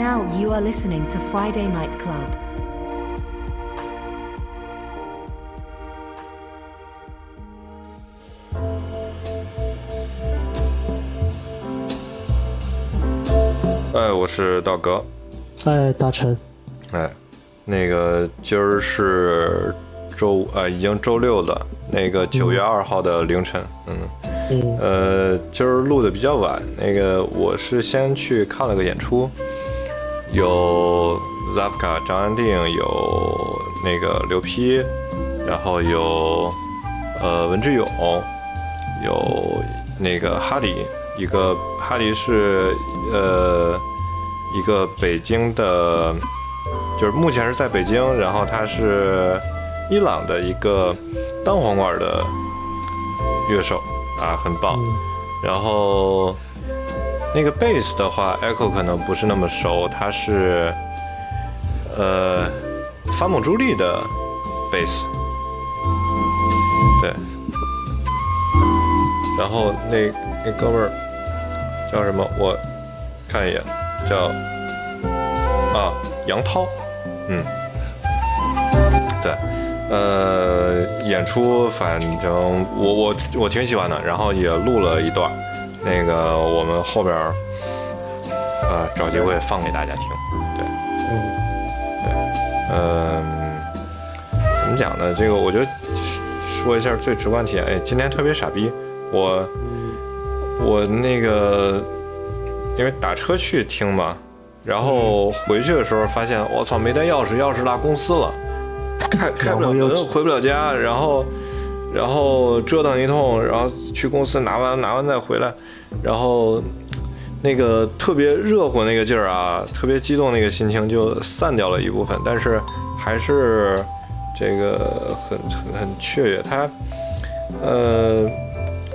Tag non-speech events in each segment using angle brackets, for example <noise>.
Now you are listening to Friday Night Club. 哎，我是道哥。哎，大陈。哎，那个今儿是周呃，已经周六了。那个九月二号的凌晨，嗯，嗯，呃，今儿录的比较晚。那个我是先去看了个演出，有 Zavka 张安定，有那个刘批，然后有呃文志勇，有那个哈迪，一个哈迪是呃一个北京的，就是目前是在北京，然后他是伊朗的一个单簧管的乐手啊，很棒。然后那个贝斯的话，Echo 可能不是那么熟，他是呃法姆朱莉的贝斯，对。然后那那哥们儿叫什么？我看一眼，叫啊杨涛，嗯，对。呃，演出反正我我我挺喜欢的，然后也录了一段，那个我们后边儿呃找机会放给大家听，对，嗯，对，嗯，怎么讲呢？这个我觉得说一下最直观体验，哎，今天特别傻逼，我我那个因为打车去听嘛，然后回去的时候发现我操没带钥匙，钥匙落公司了。开开不了门，回不了家，然后，然后折腾一通，然后去公司拿完拿完再回来，然后那个特别热乎那个劲儿啊，特别激动那个心情就散掉了一部分，但是还是这个很很很雀跃。它呃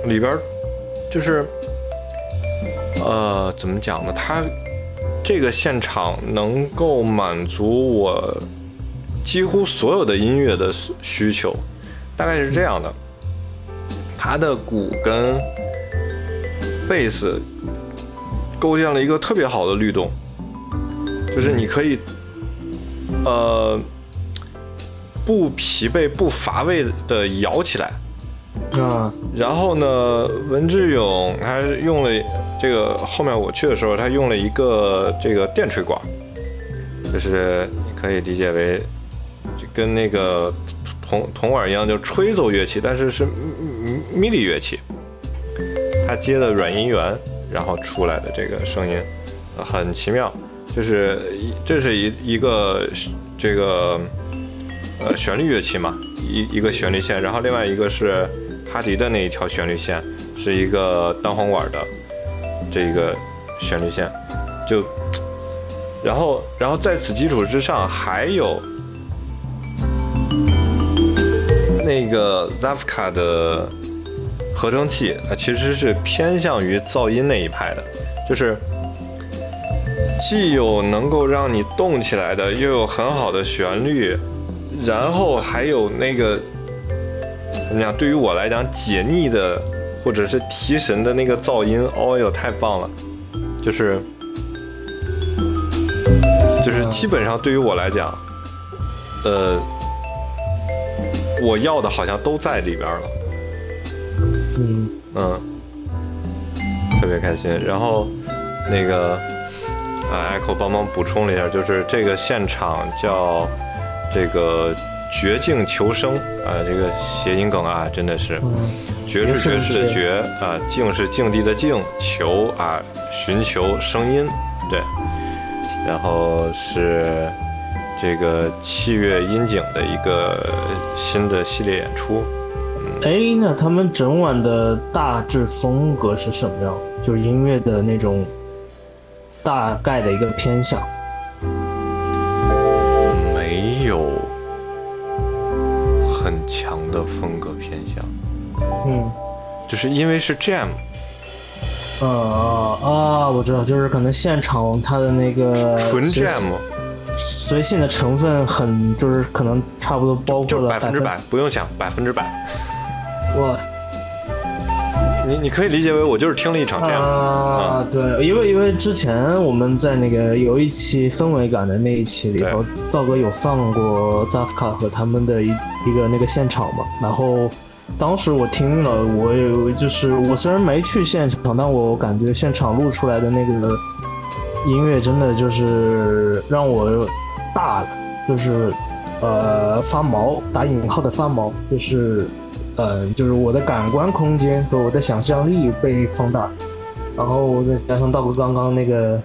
里边就是呃怎么讲呢？它这个现场能够满足我。几乎所有的音乐的需求，大概是这样的。它的鼓跟贝斯构建了一个特别好的律动，就是你可以，呃，不疲惫、不乏味的摇起来。啊。然后呢，文志勇他用了这个，后面我去的时候，他用了一个这个电吹管，就是你可以理解为。就跟那个铜铜管一样，就吹奏乐器，但是是 MIDI 乐器，它接的软音源，然后出来的这个声音很奇妙。就是这是一一个这个呃旋律乐器嘛，一一个旋律线，然后另外一个是哈迪的那一条旋律线，是一个单簧管的这一个旋律线，就然后然后在此基础之上还有。那个 Zavka 的合成器，它其实是偏向于噪音那一派的，就是既有能够让你动起来的，又有很好的旋律，然后还有那个怎么讲？对于我来讲，解腻的或者是提神的那个噪音，哦哟，太棒了！就是就是基本上对于我来讲，呃。我要的好像都在里边了，嗯嗯，特别开心。然后那个啊，Echo 帮忙补充了一下，就是这个现场叫这个绝境求生啊，这个谐音梗啊，真的是绝是绝世的绝啊，境是境地的境，求啊寻求声音，对，然后是。这个器乐音景的一个新的系列演出，哎，那他们整晚的大致风格是什么样？就是音乐的那种大概的一个偏向？没有很强的风格偏向，嗯，就是因为是 jam，啊啊，我知道，就是可能现场他的那个纯 jam。随性的成分很，就是可能差不多包括了百分之百，不用想百分之百。我，你你可以理解为我就是听了一场 jam 啊，对，因为因为之前我们在那个有一期氛围感的那一期里头，道哥有放过 Zafka 和他们的一一个那个现场嘛，然后当时我听了，我也就是我虽然没去现场，但我感觉现场录出来的那个音乐真的就是让我大了，就是呃发毛，打引号的发毛，就是。嗯，就是我的感官空间和我的想象力被放大，然后再加上道哥刚刚那个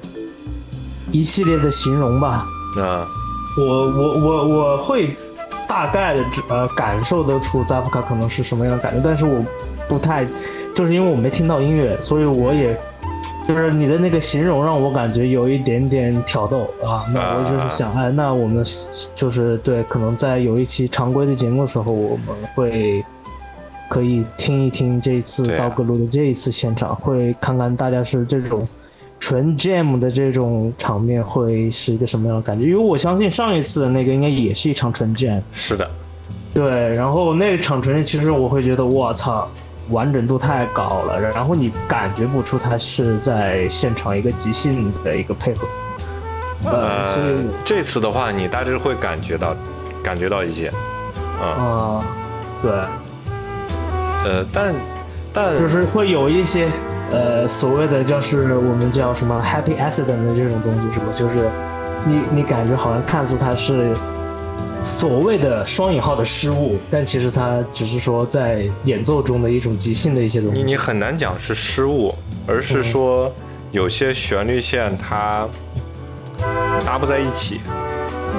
一系列的形容吧，啊，我我我我会大概的呃感受得出扎夫卡可能是什么样的感觉，但是我不太，就是因为我没听到音乐，所以我也就是你的那个形容让我感觉有一点点挑逗啊，那我就是想，哎，那我们就是对，可能在有一期常规的节目的时候，我们会。可以听一听这一次刀哥录的这一次现场，会看看大家是这种纯 jam 的这种场面会是一个什么样的感觉？因为我相信上一次的那个应该也是一场纯 jam。是的，对。然后那场纯 jam 其实我会觉得，我操，完整度太高了，然后你感觉不出他是在现场一个即兴的一个配合。呃，所以这次的话，你大致会感觉到，感觉到一些，啊，对。呃，但但就是会有一些呃所谓的就是我们叫什么 happy accident 的这种东西，是不？就是你你感觉好像看似它是所谓的双引号的失误，但其实它只是说在演奏中的一种即兴的一些东西。你你很难讲是失误，而是说有些旋律线它搭不在一起。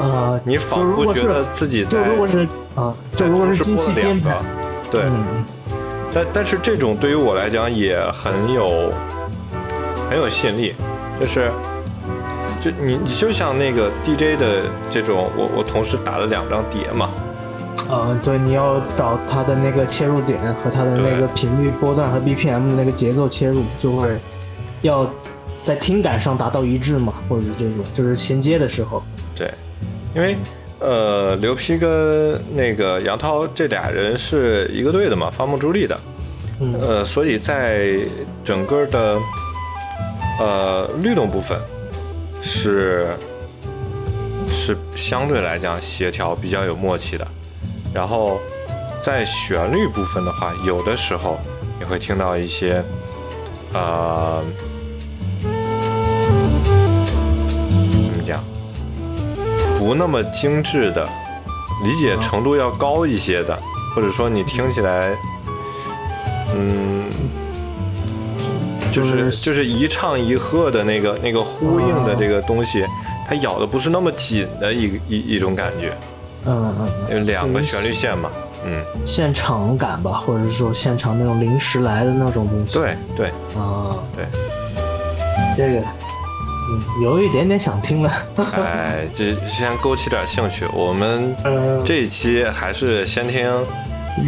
啊，你仿佛觉得自己在就如果是啊，就如果是精细编排，对。但但是这种对于我来讲也很有很有吸引力，就是就你你就像那个 DJ 的这种，我我同时打了两张碟嘛，嗯，对，你要找它的那个切入点和它的那个频率波段和 BPM 的那个节奏切入，就会要在听感上达到一致嘛，或者是这种就是衔接的时候，对，因为。呃，刘批跟那个杨涛这俩人是一个队的嘛，发梦助力的。嗯呃，所以在整个的呃律动部分是是相对来讲协调比较有默契的。然后在旋律部分的话，有的时候你会听到一些呃。怎么讲不那么精致的，理解程度要高一些的，或者说你听起来，嗯，就是就是一唱一和的那个那个呼应的这个东西，它咬的不是那么紧的一一一种感觉。嗯嗯，有两个旋律线嘛，嗯，现场感吧，或者是说现场那种临时来的那种东西。对对啊，对，这个嗯。有一点点想听了，哎，这先勾起点兴趣。我们这一期还是先听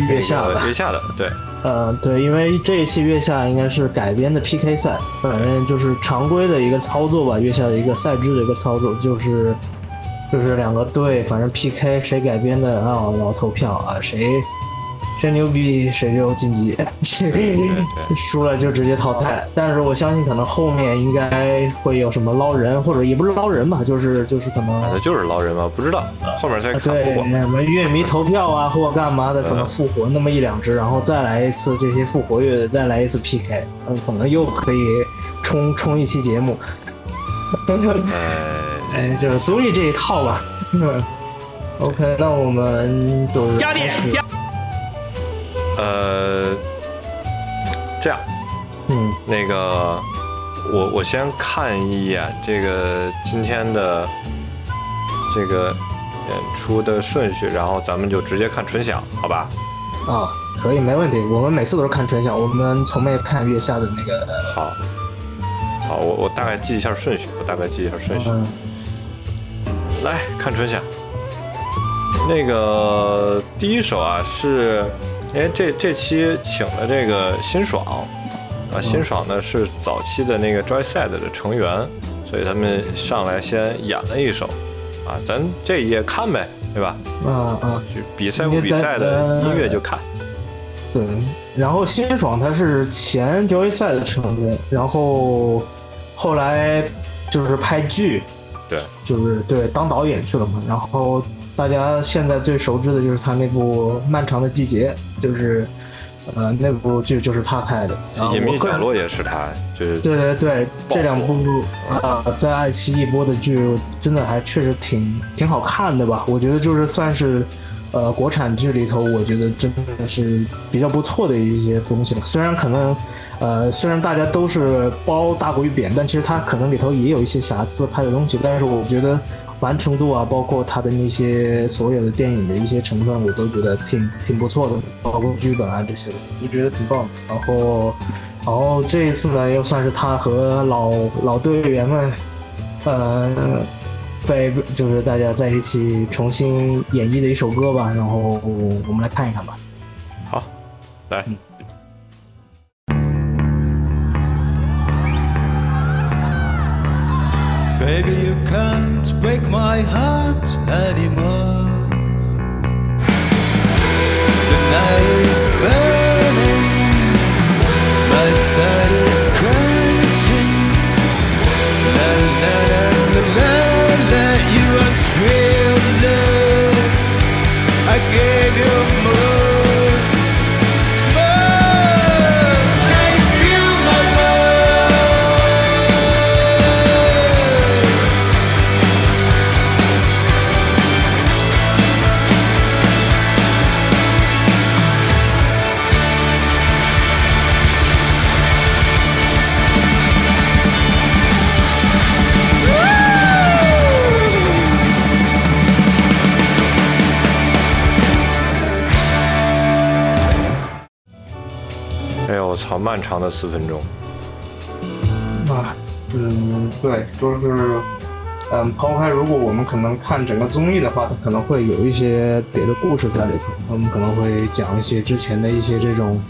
月下的，月下的，对，呃，对，因为这一期月下应该是改编的 PK 赛，反正就是常规的一个操作吧，月下的一个赛制的一个操作，就是就是两个队，反正 PK 谁改编的啊，然后投票啊，谁。谁牛逼谁就晋级，输了就直接淘汰。但是我相信，可能后面应该会有什么捞人，或者也不是捞人吧，就是就是可能，那就是捞人吧，不知道后面再看。对，什么乐迷投票啊，或干嘛的，可能复活那么一两只，然后再来一次这些复活乐，再来一次 PK，嗯，可能又可以冲冲一期节目。<laughs> 哎，就是综艺这一套吧。OK，那我们就加点加。呃，这样，嗯，那个，我我先看一眼这个今天的这个演出的顺序，然后咱们就直接看纯享，好吧？啊，可以，没问题。我们每次都是看纯享，我们从没看月下的那个。好，好，我我大概记一下顺序，我大概记一下顺序。来看纯享，那个第一首啊是。因为这这期请了这个辛爽，啊，辛爽呢是早期的那个 Joy Side 的成员，所以他们上来先演了一首，啊，咱这也看呗，对吧？啊啊，就比赛不比赛的音乐就看。对，然后辛爽他是前 Joy 赛的成员，然后后来就是拍剧，对，就是对当导演去了嘛。然后大家现在最熟知的就是他那部《漫长的季节》，就是呃那部剧就是他拍的。隐秘角落也是他，就是对对对，这两部啊在爱奇艺播的剧真的还确实挺挺好看的吧？我觉得就是算是。呃，国产剧里头，我觉得真的是比较不错的一些东西了。虽然可能，呃，虽然大家都是褒大过于贬，但其实它可能里头也有一些瑕疵拍的东西。但是我觉得完成度啊，包括他的那些所有的电影的一些成分，我都觉得挺挺不错的，包括剧本啊这些的，我觉得挺棒。然后，然后这一次呢，又算是他和老老队员们，呃。在就是大家在一起重新演绎的一首歌吧，然后我们来看一看吧。好，来。Baby, you can't break my heart anymore. The night is better. 操，漫长的四分钟。啊，嗯，对，就是，嗯，抛开如果我们可能看整个综艺的话，它可能会有一些别的故事在里头，他们可能会讲一些之前的一些这种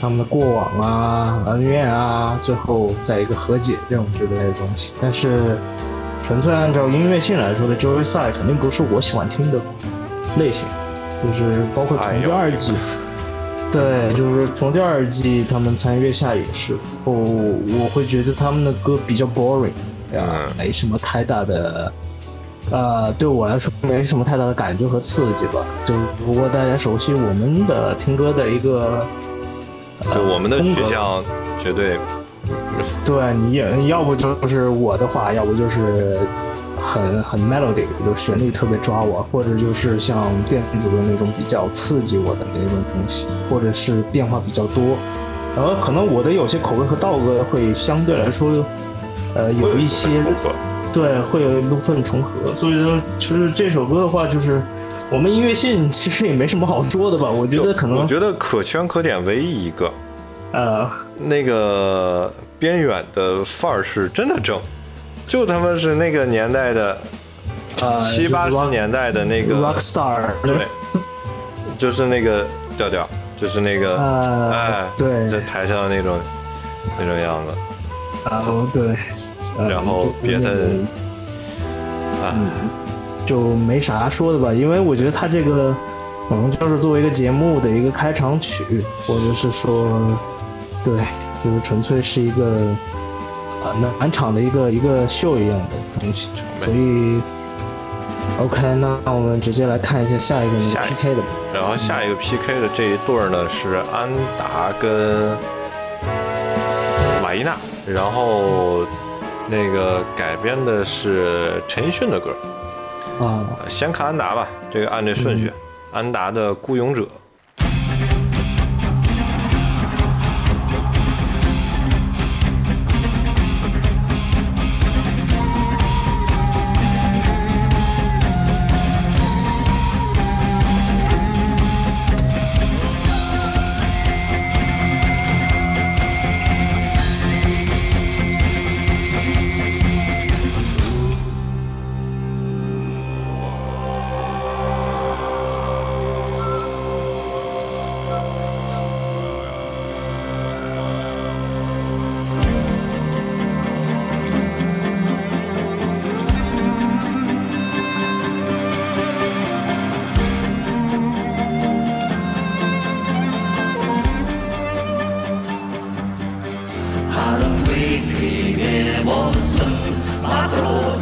他们的过往啊、恩怨啊，最后在一个和解这种之类的东西。但是，纯粹按照音乐性来说的《Joy Side》肯定不是我喜欢听的类型，就是包括从第二季。对，就是从第二季他们参与月下也是，我我会觉得他们的歌比较 boring，啊，没什么太大的，呃，对我来说没什么太大的感觉和刺激吧。就不过大家熟悉我们的听歌的一个，就我们的取向绝对，对你也要不就是我的话，要不就是。很很 melody，就旋律特别抓我，或者就是像电子的那种比较刺激我的那种东西，或者是变化比较多。然后可能我的有些口味和道哥会相对来说，呃，有一些对，会有一部分重合。所以说，其实这首歌的话，就是我们音乐性其实也没什么好说的吧。我觉得可能我觉得可圈可点唯一一个，呃，那个边远的范儿是真的正。就他妈是那个年代的，七八十年代的那个 rock star，对，就是那个调调，就是那个，哎，对，在台上那种那种样子，然后对，然后别的，啊，就没啥说的吧，因为我觉得他这个可能就是作为一个节目的一个开场曲，或者是说，对，就是纯粹是一个。啊，那满场的一个一个秀一样的东西，所以，OK，那那我们直接来看一下下一个 PK 的。然后下一个 PK 的这一对儿呢是安达跟马伊娜，然后那个改编的是陈奕迅的歌。啊，先看安达吧，这个按这顺序，安达的《孤勇者》。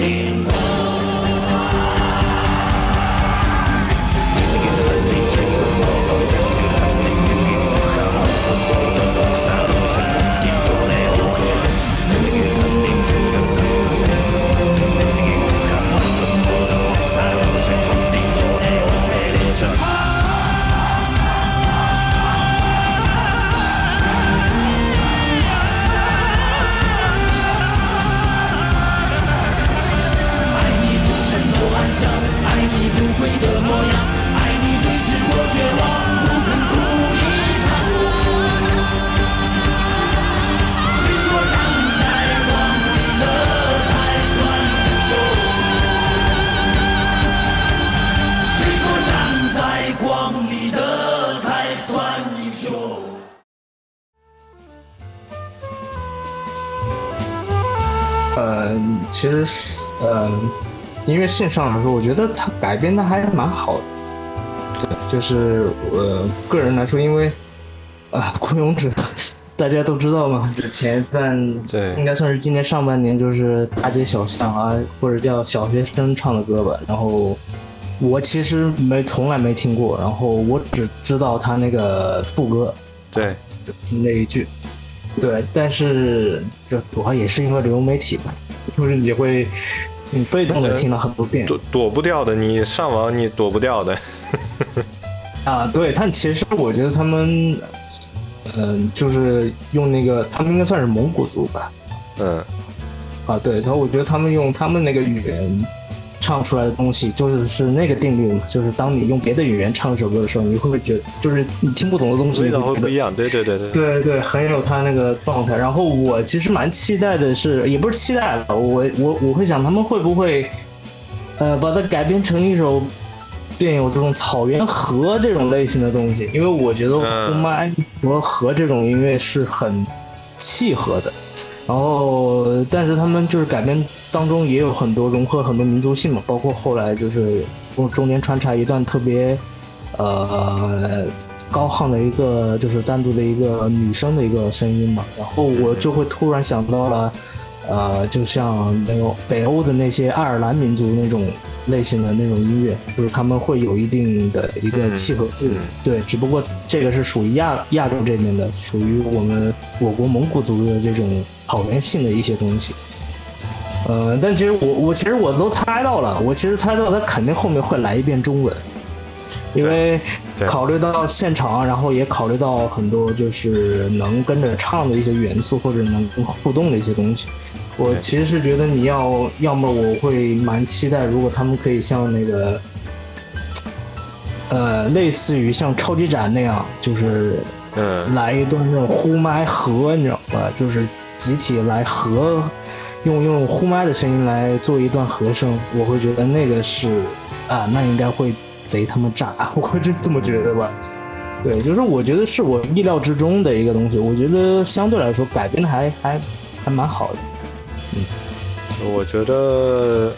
呃，音乐性上来说，我觉得它改编的还蛮好的。对，就是呃，个人来说，因为啊，《孤勇者》大家都知道嘛，就前半对应该算是今年上半年，就是大街小巷啊，或者叫小学生唱的歌吧。然后我其实没从来没听过，然后我只知道他那个副歌，对，就是那一句。对，但是这主要也是因为流媒体吧，就是你会你被动的听了很多遍躲躲不掉的，你上网你躲不掉的。啊。对，但其实我觉得他们，嗯、就是用那个，他们应该算是蒙古族吧。嗯，啊，对，他我觉得他们用他们那个语言唱出来的东西，就是是那个定律嘛，就是当你用别的语言唱一首歌的时候，你会不会觉得，就是你听不懂的东西，味道你会不一样。对对对对。对对，很有他那个状态。然后我其实蛮期待的是，也不是期待吧，我我我会想他们会不会，呃，把它改编成一首便有这种草原和这种类型的东西，因为我觉得嗯呼麦和和这种音乐是很契合的。然后，但是他们就是改编当中也有很多融合很多民族性嘛，包括后来就是中中间穿插一段特别呃高亢的一个就是单独的一个女生的一个声音嘛，然后我就会突然想到了，呃，就像那个北欧的那些爱尔兰民族那种类型的那种音乐，就是他们会有一定的一个契合度，嗯。对，只不过这个是属于亚亚洲这边的，属于我们我国蒙古族的这种草原性的一些东西。呃，但其实我我其实我都猜到了，我其实猜到他肯定后面会来一遍中文，因为考虑到现场，然后也考虑到很多就是能跟着唱的一些元素，或者能互动的一些东西。我其实是觉得你要要么我会蛮期待，如果他们可以像那个，呃，类似于像超级展那样，就是嗯，来一段那种呼麦和，你知道吧？就是集体来和，用用呼麦的声音来做一段和声，我会觉得那个是啊，那应该会贼他妈炸，<laughs> 我会这这么觉得吧？对，就是我觉得是我意料之中的一个东西，我觉得相对来说改编的还还还蛮好的。嗯我觉得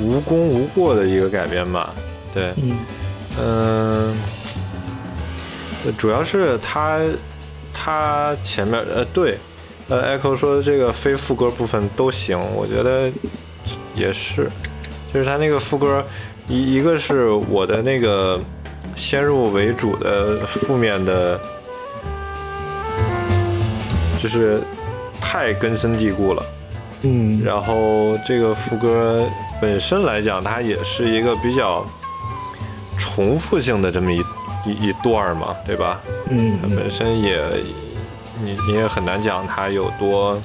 无功无过的一个改编吧。对，嗯嗯，呃主要是他他前面呃对，呃 Echo 说的这个非副歌部分都行，我觉得也是，就是他那个副歌一一个是我的那个先入为主的负面的，就是太根深蒂固了。嗯然后这个副歌本身来讲，它也是一个比较重复性的这么一一一段嘛，对吧？嗯它本身也你你也很难讲它有多，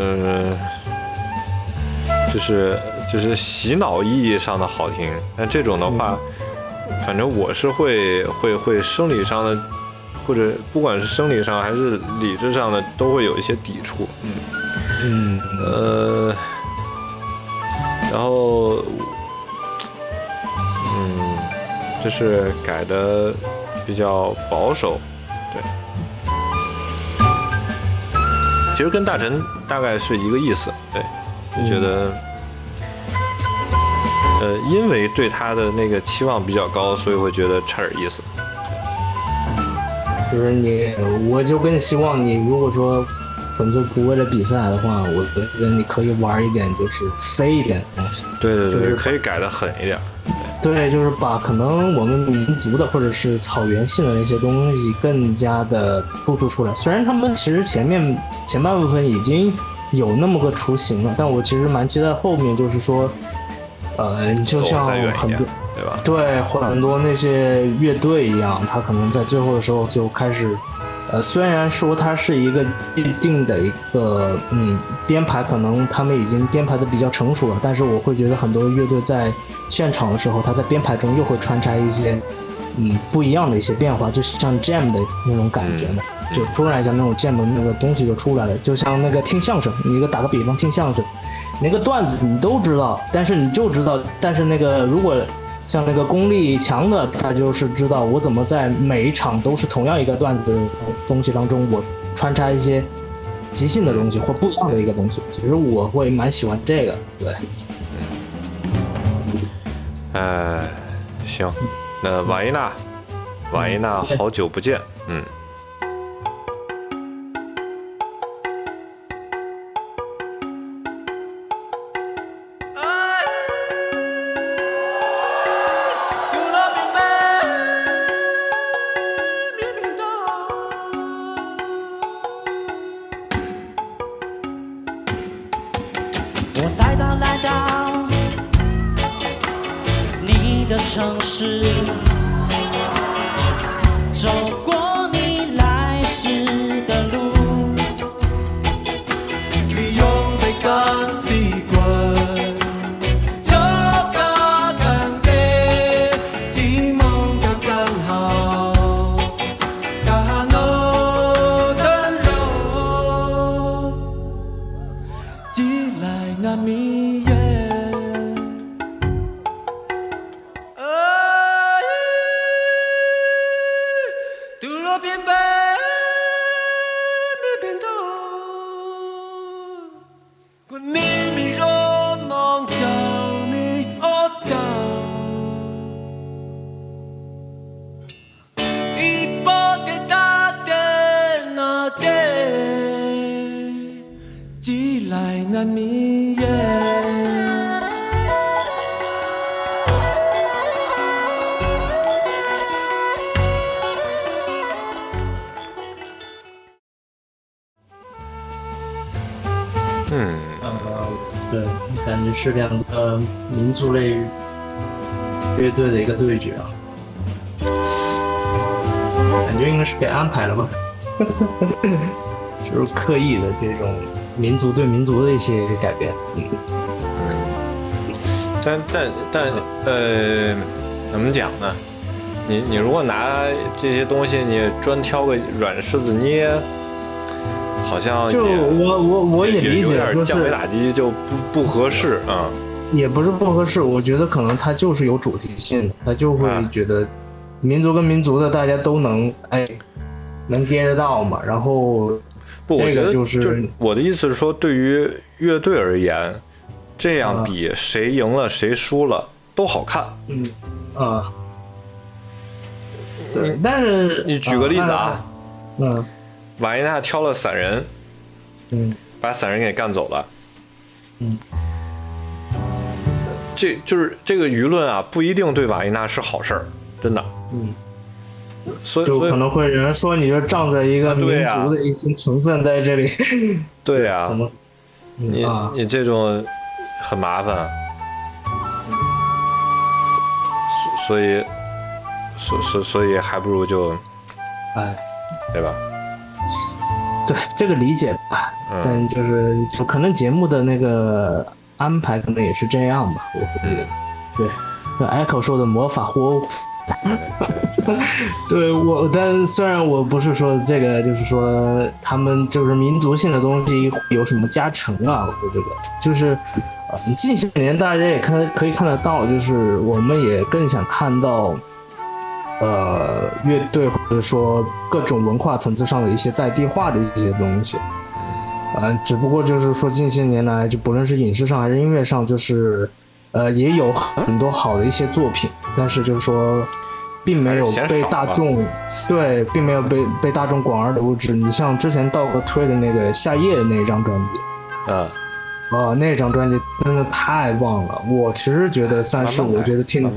嗯、就是就是洗脑意义上的好听。但这种的话，反正我是会会会生理上的，或者不管是生理上还是理智上的，都会有一些抵触。嗯。嗯呃，然后，嗯，就是改的比较保守，对。其实跟大臣大概是一个意思，对，就觉得，呃，因为对他的那个期望比较高，所以会觉得差点意思。就是你，我就更希望你，如果说纯粹不为了比赛的话，我觉得你可以玩一点就是飞一点的东西。对对对，就是可以改的狠一点。对，就是把可能我们民族的或者是草原性的那些东西更加的突出出来。虽然他们其实前面前半部分已经有那么个雏形了，但我其实蛮期待后面，就是说，呃，就像很多。，对吧？对，很多那些乐队一样，他可能在最后的时候就开始，呃，虽然说它是一个既定的一个嗯编排，可能他们已经编排的比较成熟了，但是我会觉得很多乐队在现场的时候，他在编排中又会穿插一些嗯不一样的一些变化，就像 jam 的那种感觉嘛，就突然一下那种 jam 的那个东西就出来了，就像那个听相声，你一个打个比方听相声，那个段子你都知道，但是你就知道，但是那个如果像那个功力强的，他就是知道我怎么在每一场都是同样一个段子的东西当中，我穿插一些即兴的东西或不一样的一个东西。其实我会蛮喜欢这个，对，哎，行，那瓦伊娜，瓦伊娜，好久不见，嗯。类乐队的一个对决啊，感觉应该是被安排了吧，<laughs> 就是刻意的这种民族对民族的一些改变，嗯。但但但呃，怎么讲呢？你你如果拿这些东西，你专挑个软柿子捏，好像就我我我也理解，就是降维打击，就不不合适啊。也不是不合适，我觉得可能它就是有主题性的，他就会啊觉得民族跟民族的大家都能哎能 get 得到嘛，然后不，我觉得就是我的意思是说，对于乐队而言，这样啊比谁赢了谁输了都好看。嗯啊。对，但是你举个例子啊，嗯瓦伊娜挑了散人，嗯把散人给干走了。嗯，这就是这个舆论啊，不一定对瓦伊娜是好事儿，真的。嗯，所以就可能会有人说你就仗着一个民族的一些成分在这里 <laughs> <laughs> 对呀、你嗯啊。你这种很麻烦，所所以所所所以还不如就哎。对吧？对这个理解吧，嗯。但就是就可能节目的那个安排可能也是这样吧，我会觉得，对，那 Echo 说的魔法呼，<laughs> 对我，但虽然我不是说这个，就是说他们就是民族性的东西有什么加成啊，我这个就是，呃，近些年大家也看可以看得到，就是我们也更想看到。呃，乐队或者说各种文化层次上的一些在地化的一些东西，呃，只不过就是说近些年来，就不论是影视上还是音乐上，就是呃也有很多好的一些作品，但是就是说，并没有被大众对，并没有被被大众广而流之。你像之前道哥推的那个夏夜的那一张专辑，嗯，啊，那张专辑真的太棒了。我其实觉得算是我觉得听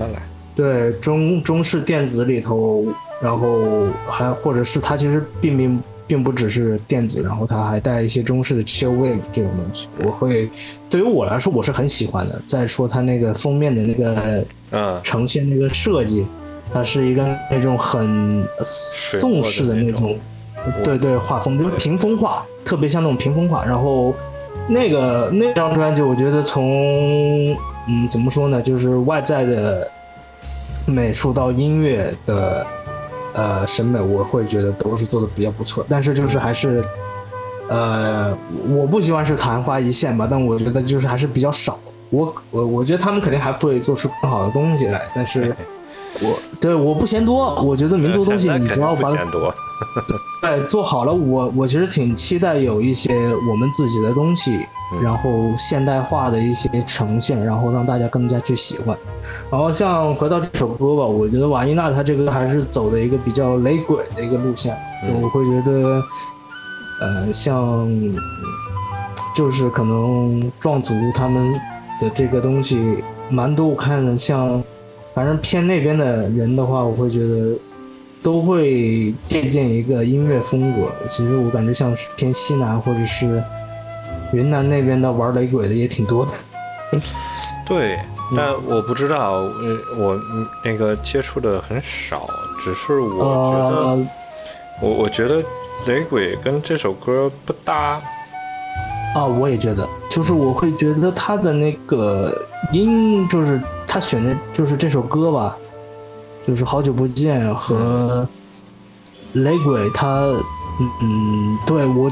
对中中式电子里头，然后还或者是它其实并并并不只是电子，然后它还带一些中式的 chill wave 这种东西，我会对于我来说我是很喜欢的。再说它那个封面的那个嗯，呈现那个设计，它是一个那种很呃宋式的那种，对对，画风就是屏风画，特别像那种屏风画。然后那个那张专辑，我觉得从嗯怎么说呢，就是外在的美术到音乐的呃审美，我会觉得都是做的比较不错。但是就是还是呃，我不希望是昙花一现吧，但我觉得就是还是比较少。我我我觉得他们肯定还会做出更好的东西来，但是我对我不嫌多，我觉得民族东西你只要把它对做好了，我我其实挺期待有一些我们自己的东西，然后现代化的一些呈现，然后让大家更加去喜欢。然后像回到这首歌吧，我觉得瓦依娜她这个还是走的一个比较雷鬼的一个路线，嗯我会觉得，呃，像就是可能壮族他们的这个东西蛮多，我看像反正偏那边的人的话，我会觉得都会借鉴一个音乐风格。其实我感觉像是偏西南或者是云南那边的玩雷鬼的也挺多的。<laughs> 对，但我不知道，呃我嗯那个接触的很少，只是我觉得，呃，我我觉得雷鬼跟这首歌不搭，啊，我也觉得，就是我会觉得他的那个音，就是他选的，就是这首歌吧，就是好久不见和雷鬼他，嗯嗯，对我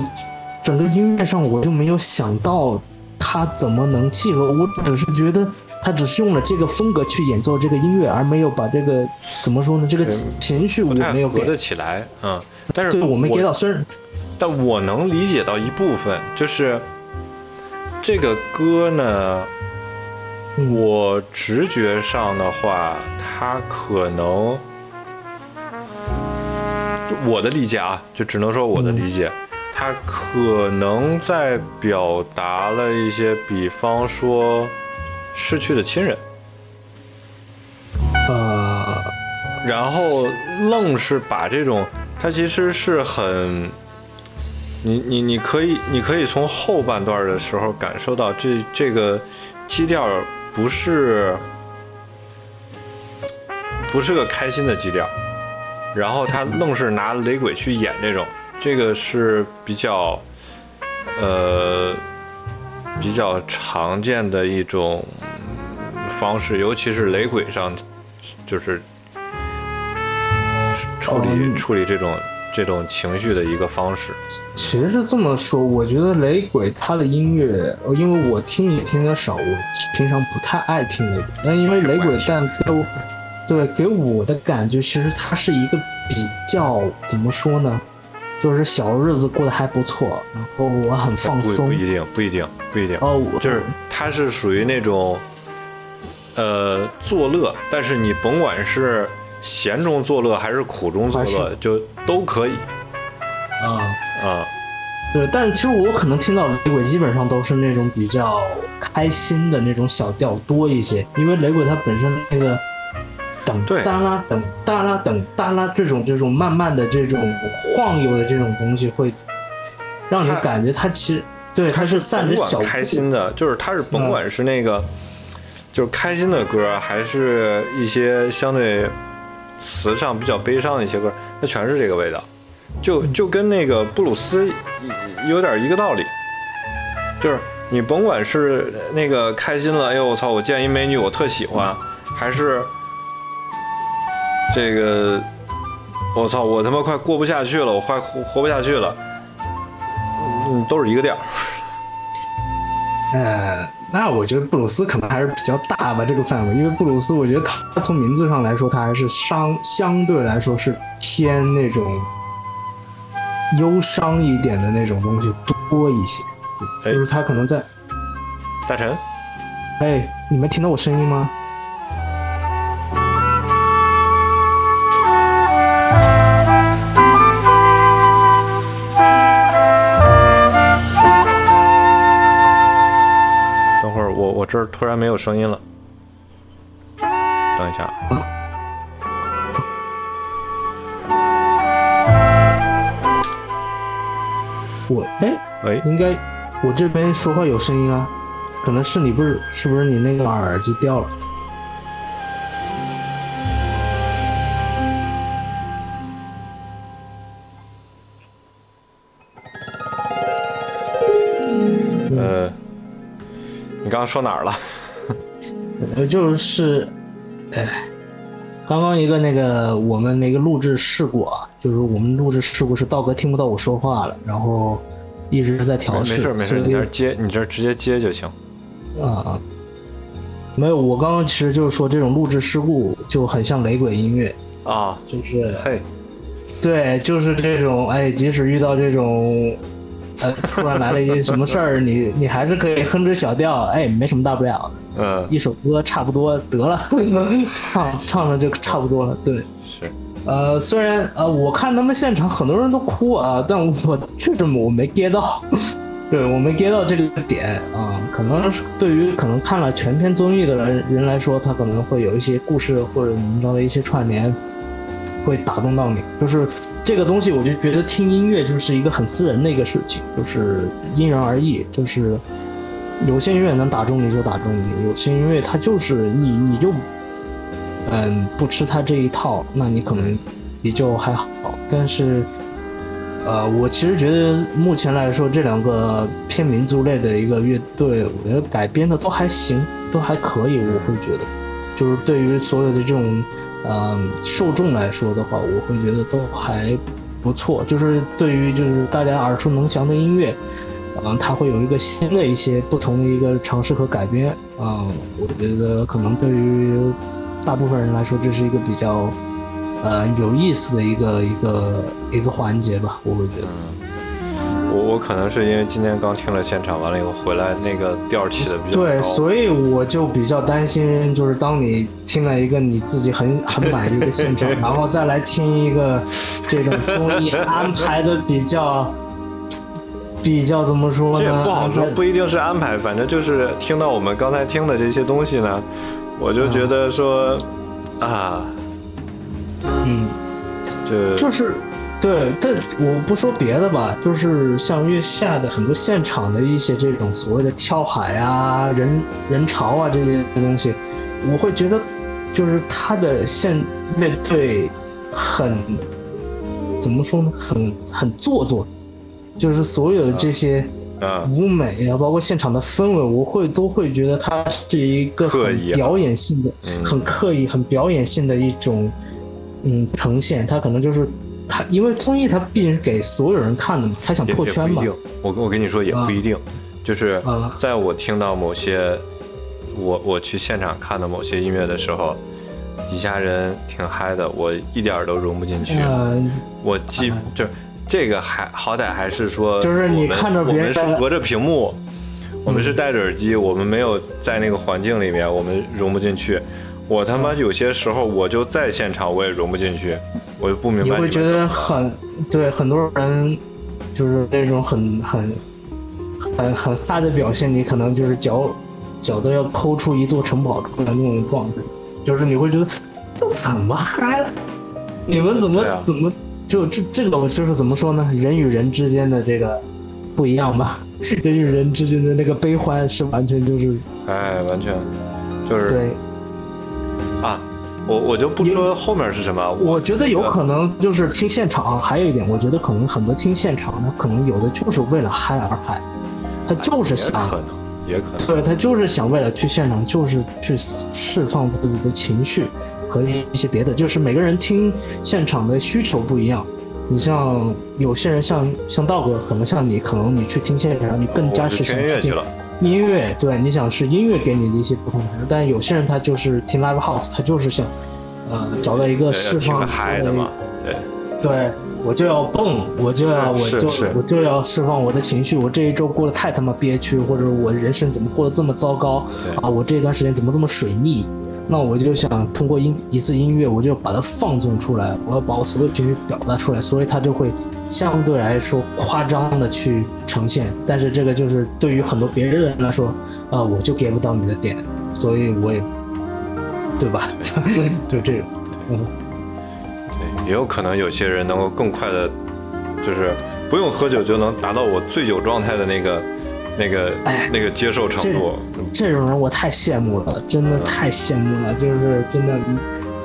整个音乐上我就没有想到他怎么能契合，我只是觉得他只是用了这个风格去演奏这个音乐，而没有把这个怎么说呢，这个情绪我没有给合得，起来，嗯，但是对我没给到，虽然但我能理解到一部分，就是这个歌呢，嗯我直觉上的话，他可能，就我的理解啊，就只能说我的理解，他可能在表达了一些，比方说逝去的亲人，呃，然后愣是把这种，他其实是很，你你你可以你可以从后半段的时候感受到这这个基调不是不是个开心的基调，然后他愣是拿雷鬼去演这种，这个是比较呃比较常见的一种方式，尤其是雷鬼上，就是处理、嗯。处理这种这种情绪的一个方式。其实是这么说，我觉得雷鬼他的音乐，呃因为我听也听得少，我平常不太爱听雷鬼。但因为雷鬼，但给我对给我的感觉，其实他是一个比较怎么说呢，就是小日子过得还不错，然后我很放松不不。一定，不一定，不一定。哦，我就是他是属于那种，呃，作乐，但是你甭管是闲中作乐还是苦中作乐，就都可以啊。啊。对，但其实我可能听到雷鬼基本上都是那种比较开心的那种小调多一些，因为雷鬼它本身那个等对哒啦等哒啦等哒啦这种这种慢慢的这种晃悠的这种东西，会让你它感觉它其实对它是散着小开心的，就是它是甭管是那个，就是开心的歌，还是一些相对词上比较悲伤的一些歌，那全是这个味道，就就跟那个布鲁斯有点一个道理，就是你甭管是那个开心了，哎呦我操，我见一美女我特喜欢，还是这个我操，我他妈快过不下去了，我快活活不下去了，嗯，都是一个调儿。呃，那我觉得布鲁斯可能还是比较大吧，这个范围，因为布鲁斯我觉得他从名字上来说，他还是伤相对来说是偏那种忧伤一点的那种东西多一些，哎就是他可能在，大陈，哎，你没听到我声音吗？这儿突然没有声音了，等一下。我哎，喂，应该我这边说话有声音啊，可能是你不是是不是你那个耳机掉了？说哪儿了？呃，就是，哎，刚刚一个那个我们那个录制事故啊，就是我们录制事故是道哥听不到我说话了，然后一直在调试，没事没事，你这儿接，你这儿直接接就行。啊啊，没有，我刚刚其实就是说这种录制事故就很像雷鬼音乐，啊，就是嘿，对，就是这种，哎，即使遇到这种，呃，突然来了一件什么事儿，你你还是可以哼着小调，哎，没什么大不了的，嗯，一首歌差不多得了，唱唱着就差不多了，对。是，呃，虽然呃，我看他们现场很多人都哭啊，但我确实我没 get 到，<laughs> 对我没 get 到这个点啊、可能是对于可能看了全篇综艺的人人来说，他可能会有一些故事或者怎么着的一些串联，会打动到你。就是这个东西，我就觉得听音乐就是一个很私人的一个事情，就是因人而异，就是有些音乐能打中你就打中你，有些音乐它就是你你就嗯不吃它这一套，那你可能也就还好。但是呃，我其实觉得目前来说，这两个偏民族类的一个乐队，我觉得改编的都还行，都还可以。我会觉得，就是对于所有的这种嗯受众来说的话，我会觉得都还不错。就是对于就是大家耳熟能详的音乐，嗯、它会有一个新的一些不同的一个尝试和改编。嗯、我觉得可能对于大部分人来说，这是一个比较呃有意思的一个一个一个环节吧，我会觉得。我我可能是因为今天刚听了现场，完了以后回来那个调起的比较对，所以我就比较担心，就是当你听了一个你自己很很满意的现场，<laughs> 然后再来听一个这种综艺 <laughs> 安排的比较比较怎么说呢？这也不好说不一定是安排，反正就是听到我们刚才听的这些东西呢，我就觉得说，啊，嗯，这就是对，但我不说别的吧，就是像月下的很多现场的一些这种所谓的跳海啊、人人潮啊这些东西，我会觉得就是他的现乐队很怎么说呢，很很做作，就是所有的这些。啊，舞美啊，包括现场的氛围，我会都会觉得他是一个很表演性的、嗯很刻意、很表演性的一种嗯呈现。他可能就是它，因为综艺他毕竟是给所有人看的嘛，他想破圈嘛。我我跟你说也不一定，就是啊在我听到某些我我去现场看的某些音乐的时候，底下人挺嗨的，我一点儿都融不进去。嗯、我记就这个还好歹还是说，就是你们看着别人我们是隔着屏幕，我们是戴着耳机，我们没有在那个环境里面，我们融不进去。我他妈有些时候我就在现场，我也融不进去，我就不明白你会觉得很对，很多人就是那种很很很很嗨的表现，你可能就是脚脚都要抠出一座城堡出来那种状态，就是你会觉得这怎么嗨了？你们怎么、啊怎么就这这个我就是怎么说呢？人与人之间的这个不一样吧？<laughs> 人与人之间的那个悲欢是完全就是哎，完全就是对。啊，我我就不说后面是什么，我觉得有可能就是听现场，还有一点，我觉得可能很多听现场的，可能有的就是为了嗨而嗨，他就是也想，可能，也可能，对他就是想为了去现场，就是去释放自己的情绪和一些别的，就是每个人听现场的需求不一样。你像有些人像像道哥，可能像你，可能你去听现场，你更加我是想去听听音乐对，你想是音乐给你的一些不同的感受，但有些人他就是听 live house，他就是想，呃，找到一个释放挺个嗨的嘛，对，对，我就要蹦，我就要，我就我就要释放我的情绪。我这一周过得太他妈憋屈，或者我人生怎么过得这么糟糕啊？我这段时间怎么这么水逆那我就想通过音一次音乐，我就把它放纵出来，我要把我所有情绪表达出来，所以它就会相对来说夸张的去呈现。但是这个就是对于很多别人来说，啊、我就 get 不到你的点，所以我也，对吧？<laughs> 就这种，嗯，对，也有可能有些人能够更快的，就是不用喝酒就能达到我醉酒状态的那个、那个、哎。那个接受程度。这种人我太羡慕了，真的太羡慕了，就是真的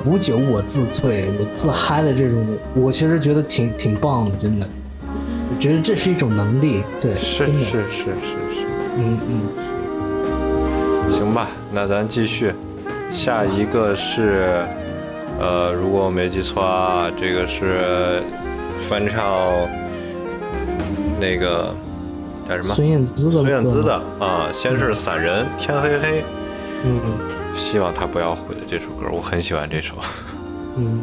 无酒我自醉，我自嗨的这种，我其实觉得挺挺棒的，真的，我觉得这是一种能力，对，是是是是是，嗯嗯，行吧，那咱继续，下一个是，呃，如果我没记错啊，这个是翻唱那个叫什么？孙燕姿的孙燕姿的啊，先是散人，天黑黑，嗯希望他不要毁了这首歌，我很喜欢这首。<laughs> 嗯。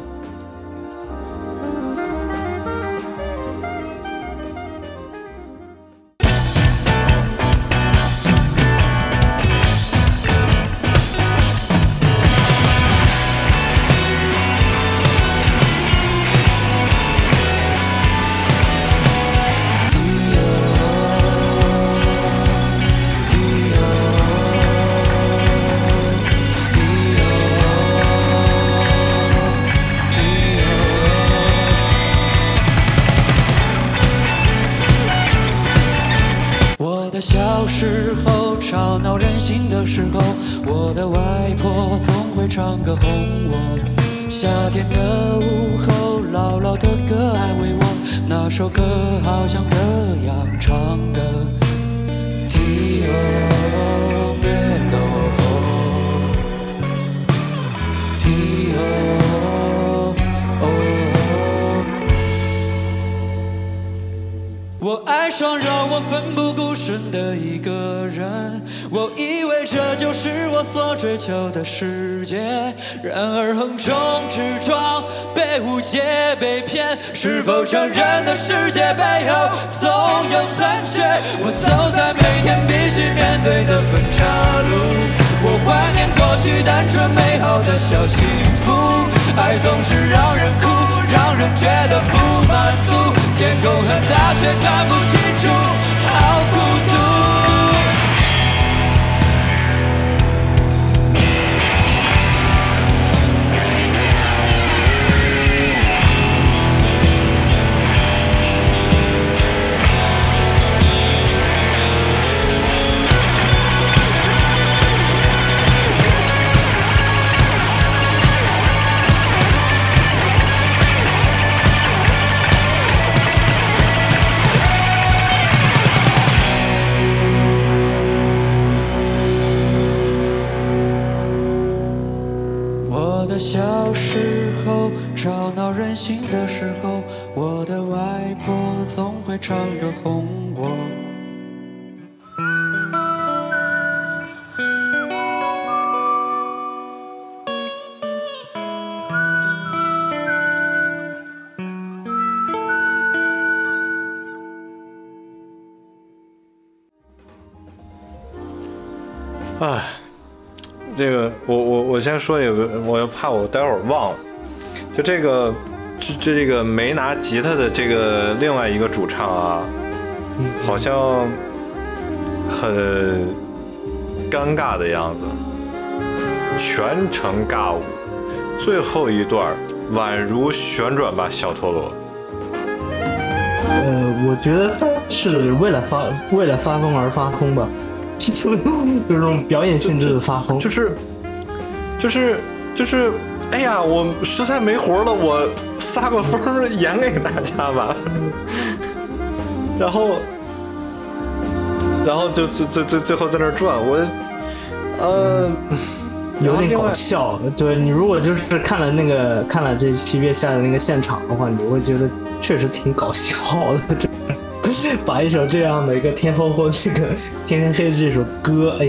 是否成人的世界背后总有残缺？我走在每天必须面对的分岔路，我怀念过去单纯美好的小幸福。爱总是让人哭，让人觉得不满足。天空很大，却看不先说一个，我又怕我待会儿忘了。就这个，这这这个没拿吉他的这个另外一个主唱啊，好像很尴尬的样子，全程尬舞，最后一段宛如旋转吧小陀螺。呃，我觉得是为了发为了发疯而发疯吧，<laughs> 就就这种表演性质的发疯，就是就是就是，哎呀，我实在没活了，我撒个疯演给大家吧。<laughs> 然后，然后就最最最最后在那儿转，我，呃，有点搞笑。对你如果就是看了那个看了这七月下的那个现场的话，你会觉得确实挺搞笑的。这 <laughs> 把一首这样的一个天后后这个天黑黑的这首歌，哎，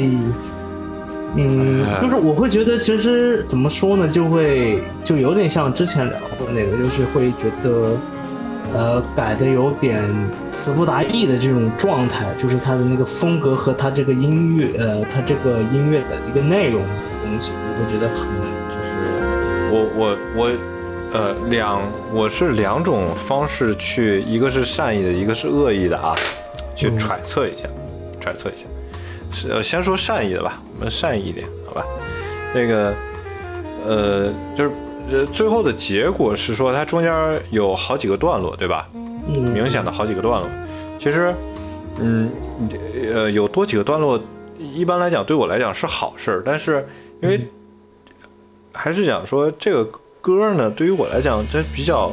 嗯，就是我会觉得其实怎么说呢，就会就有点像之前聊的那个，就是会觉得。呃，改的有点词不达意的这种状态，就是他的那个风格和他这个音乐，呃，他这个音乐的一个内容，对，东西，我会觉得很就是我我我，呃，两我是两种方式去，一个是善意的，一个是恶意的啊，去揣测一下，揣测一下。是呃，先说善意的吧，我们善意一点，好吧？那个，呃，就是呃，最后的结果是说，它中间有好几个段落，对吧？嗯明显的好几个段落。其实，嗯，呃，有多几个段落，一般来讲对我来讲是好事儿，但是因为还是讲说这个歌呢，对于我来讲它比较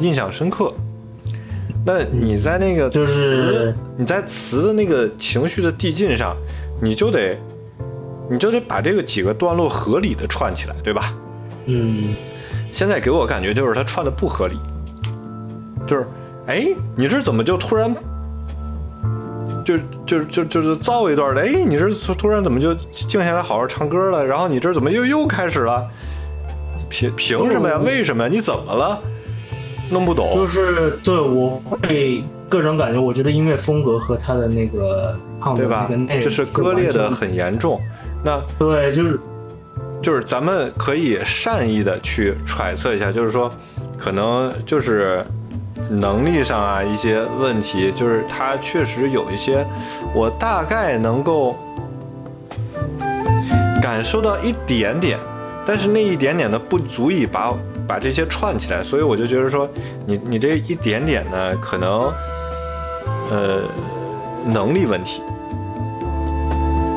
印象深刻。那你在那个就是词你在词的那个情绪的递进上，你就得你就得把这个几个段落合理的串起来，对吧？嗯现在给我感觉就是它串的不合理，就是，哎，你这怎么就突然，就就就就是造一段的，哎，你这突突然怎么就静下来好好唱歌了？然后你这怎么又又开始了？凭凭什么呀？哦为什么呀？你怎么了？弄不懂。就是对我会个人感觉，我觉得音乐风格和他的那个对吧那个内？容就是割裂的很严重。那对，就是就是咱们可以善意的去揣测一下，就是说，可能就是能力上啊一些问题，就是他确实有一些，我大概能够感受到一点点，但是那一点点的不足以把把这些串起来，所以我就觉得说，你你这一点点呢，可能呃能力问题，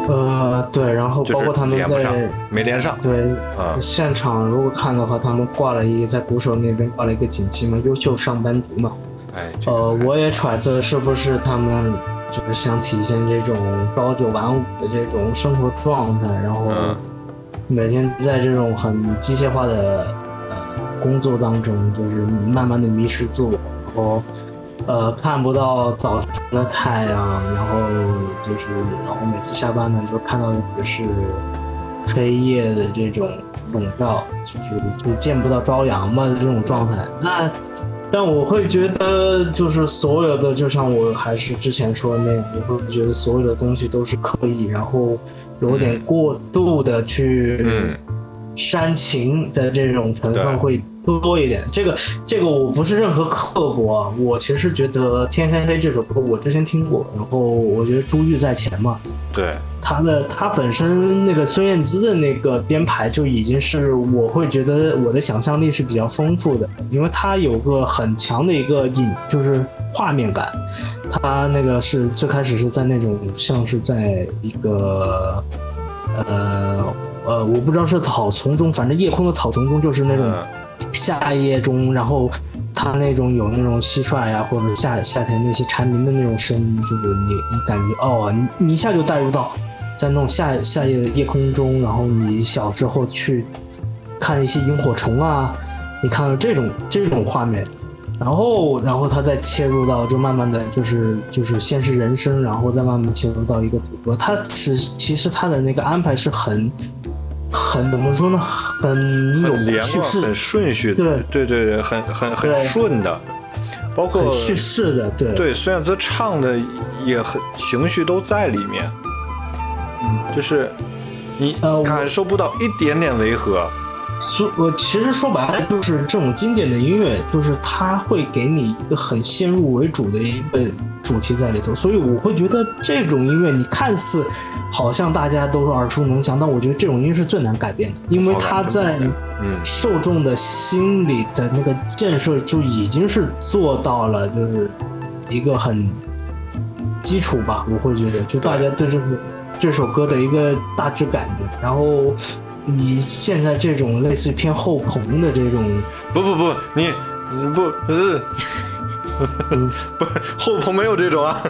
呃对，然后包括他们在，没连上对啊。现场如果看的话，他们挂了一个在鼓手那边挂了一个锦旗嘛，优秀上班族嘛。哎，这个呃，我也揣测是不是他们就是想体现这种朝九晚五的这种生活状态，然后嗯每天在这种很机械化的呃工作当中，就是慢慢的迷失自我，然后呃看不到早晨的太阳，然后就是然后每次下班呢，就看到的是黑夜的这种笼罩，就是就见不到朝阳嘛这种状态。那但我会觉得，就是所有的，就像我还是之前说的那样，我会觉得所有的东西都是刻意，然后有点过度的去煽情的这种成分会多一点。这个这个我不是任何刻薄啊，我其实觉得《天黑黑》这首歌我之前听过，然后我觉得珠玉在前嘛，对，他的他本身那个孙燕姿的那个编排就已经是我会觉得我的想象力是比较丰富的，因为他有个很强的一个影，就是画面感。他那个是最开始是在那种像是在一个呃呃，我不知道是草丛中，反正夜空的草丛中，就是那种嗯。夏夜中，然后它那种有那种蟋蟀呀、或者夏夏天那些蝉鸣的那种声音，就是你你感觉哦，你你一下就带入到在那种夏夏夜的夜空中，然后你小时候去看一些萤火虫啊，你看到这种这种画面，然后然后他再切入到就慢慢的就是就是先是人声，然后再慢慢切入到一个主歌，他是其实他的那个安排是很很怎么说呢，很有很连贯、叙事很顺序的，对对对对，很很很顺的，包括叙事的，对对孙燕姿唱的也很情绪都在里面，就是你感受不到一点点违和，说，我其实说白了就是这种经典的音乐，就是它会给你一个很先入为主的一个主题在里头，所以我会觉得这种音乐，你看似好像大家都耳熟能详，但我觉得这种音乐是最难改变的，因为它在嗯。受众的心理的那个建设就已经是做到了，就是一个很基础吧，我会觉得，就大家对这个这首歌的一个大致感觉，然后。你现在这种类似于偏后朋的这种，不不不，你你不不是。<laughs> 不后棚没有这种啊，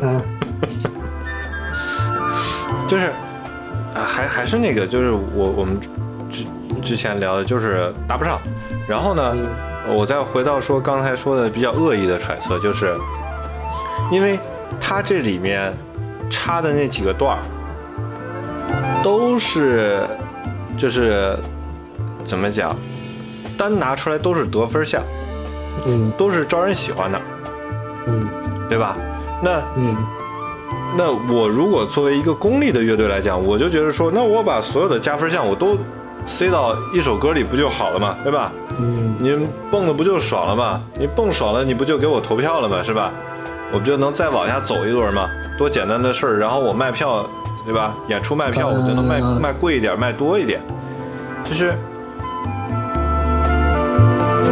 嗯、<laughs> 就是啊还还是那个，就是我我们之之前聊的，就是搭不上，然后呢。我再回到说刚才说的比较恶意的揣测，就是因为它这里面插的那几个段儿都是就是怎么讲，单拿出来都是得分项，嗯都是招人喜欢的，嗯对吧？那嗯那我如果作为一个功利的乐队来讲，我就觉得说，那我把所有的加分项我都塞到一首歌里不就好了嘛，对吧？嗯，你蹦的不就爽了吗？你蹦爽了，你不就给我投票了吗？是吧？我不就能再往下走一轮吗？多简单的事儿，然后我卖票，对吧？演出卖票，我就能卖嗯卖贵一点，卖多一点，就是。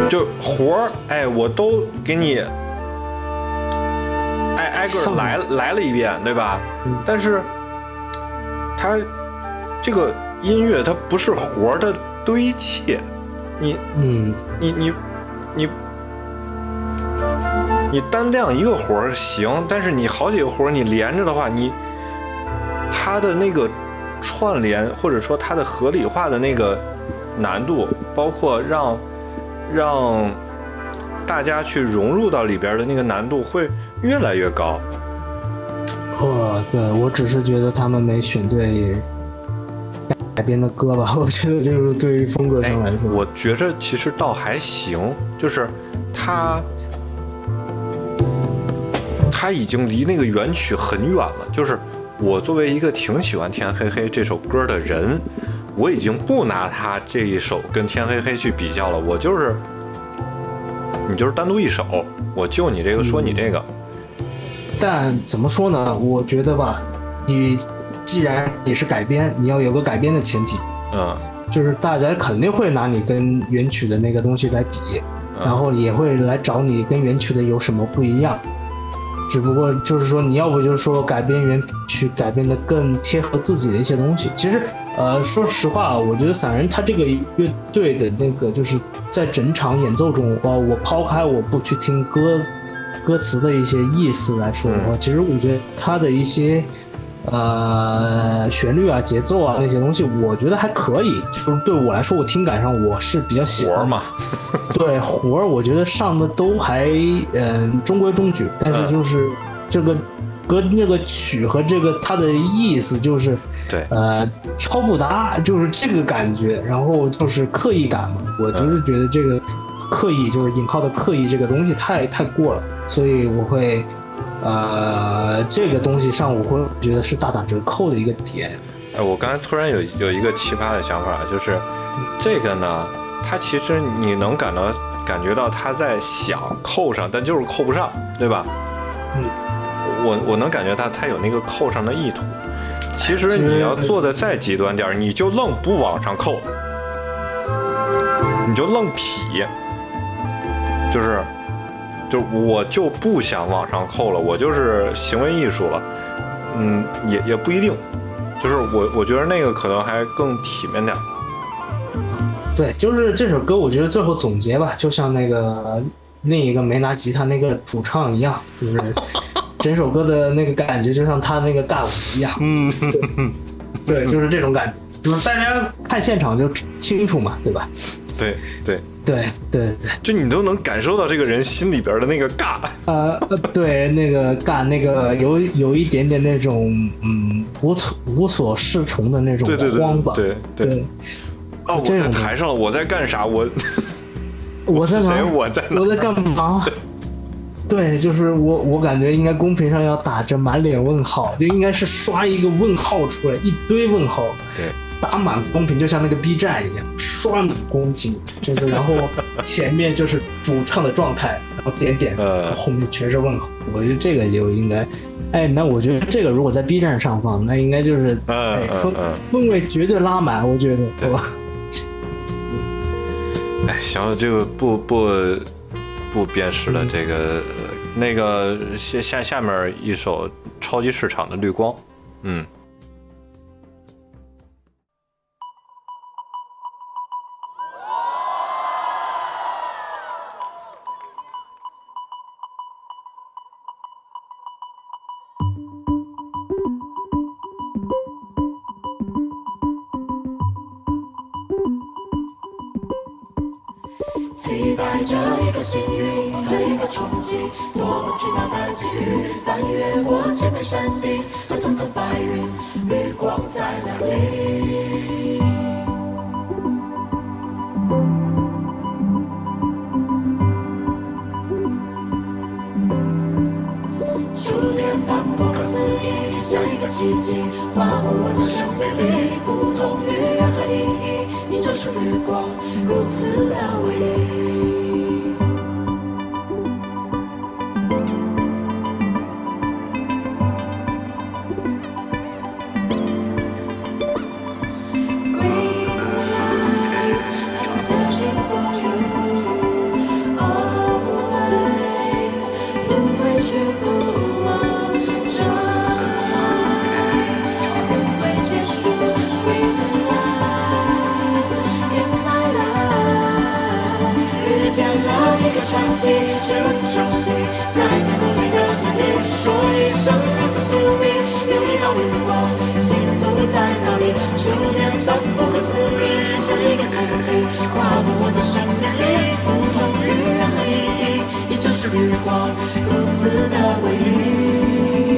就活儿，哎，我都给你挨挨个来来了一遍，对吧？嗯但是它这个音乐它不是活儿的堆砌，你嗯，你你你你单量一个活儿行，但是你好几个活儿你连着的话，你它的那个串联或者说它的合理化的那个难度，包括让让大家去融入到里边的那个难度会越来越高。哦，对我只是觉得他们没选对改编的歌吧，我觉得就是对于风格上来说，哎我觉着其实倒还行，就是他。他已经离那个原曲很远了。就是我作为一个挺喜欢《天黑黑》这首歌的人，我已经不拿它这一首跟《天黑黑》去比较了。我就是你就是单独一首，我就你这个说你这个，但怎么说呢？我觉得吧，你既然你是改编，你要有个改编的前提，嗯就是大家肯定会拿你跟原曲的那个东西来比，嗯然后也会来找你跟原曲的有什么不一样。只不过就是说，你要不就是说改编原曲改变的更贴合自己的一些东西。其实，呃，说实话，我觉得散人他这个乐队的那个就是在整场演奏中，哦，我抛开我不去听歌歌词的一些意思来说的话，其实我觉得他的一些呃旋律啊、节奏啊那些东西，我觉得还可以。就是对我来说，我听感上我是比较喜欢。活儿嘛，<laughs> 对活儿，我觉得上的都还嗯、中规中矩，但是嗯就是这个歌那个曲和这个它的意思就是对，呃超不搭，就是这个感觉，然后就是刻意感嘛，我就是觉得这个刻意就是引号的刻意这个东西太太过了，所以我会呃这个东西上我会觉得是大打折扣的一个点。哎，我刚才突然有有一个奇葩的想法，就是这个呢，它其实你能感到感觉到它在想扣上，但就是扣不上，对吧？我我能感觉到他有那个扣上的意图。其实你要做的再极端点，你就愣不往上扣，你就愣劈，就是，就我就不想往上扣了，我就是行为艺术了，嗯，也也不一定，就是我我觉得那个可能还更体面点。对，就是这首歌，我觉得最后总结吧，就像那个另一个没拿吉他那个主唱一样，就是整首歌的那个感觉，就像他那个尬舞一样。嗯，对，就是这种感觉，就是大家看现场就清楚嘛，对吧？对对，对对对，就你都能感受到这个人心里边的那个尬。呃，呃对，那个尬，那个有有一点点那种嗯无所无所适从的那种对对慌吧，对对对。对哦，我在台上了，我在干啥？我我在 <laughs> 谁？？我在哪我？在干嘛？对，就是我，我感觉应该公屏上要打着满脸问号，就应该是刷一个问号出来，一堆问号，对，打满公屏，就像那个 B 站一样，刷满公屏，就是然后前面就是主唱的状态，然后点点，呃后后面全是问号。我觉得这个就应该，哎，那我觉得这个如果在 B 站上放，那应该就是，嗯哎，氛氛围绝对拉满，我觉得，对吧？哎，行了，这个不不不辨识了。这个呃那个下下下面一首超级市场的绿光，嗯。幸运和一个冲击多么奇妙的际遇翻越过千面山顶和层层白云绿光在哪里。触电般不可思议像一个奇迹划过我的生命里不同于任何意义你就是绿光如此的唯一。记却如此熟悉。在天空里的精灵说一声 listen to me 有一道绿光幸福在哪里？触电般不可思议像一个奇迹。划过我的生命里不同于任何意义依就是绿光如此的唯一。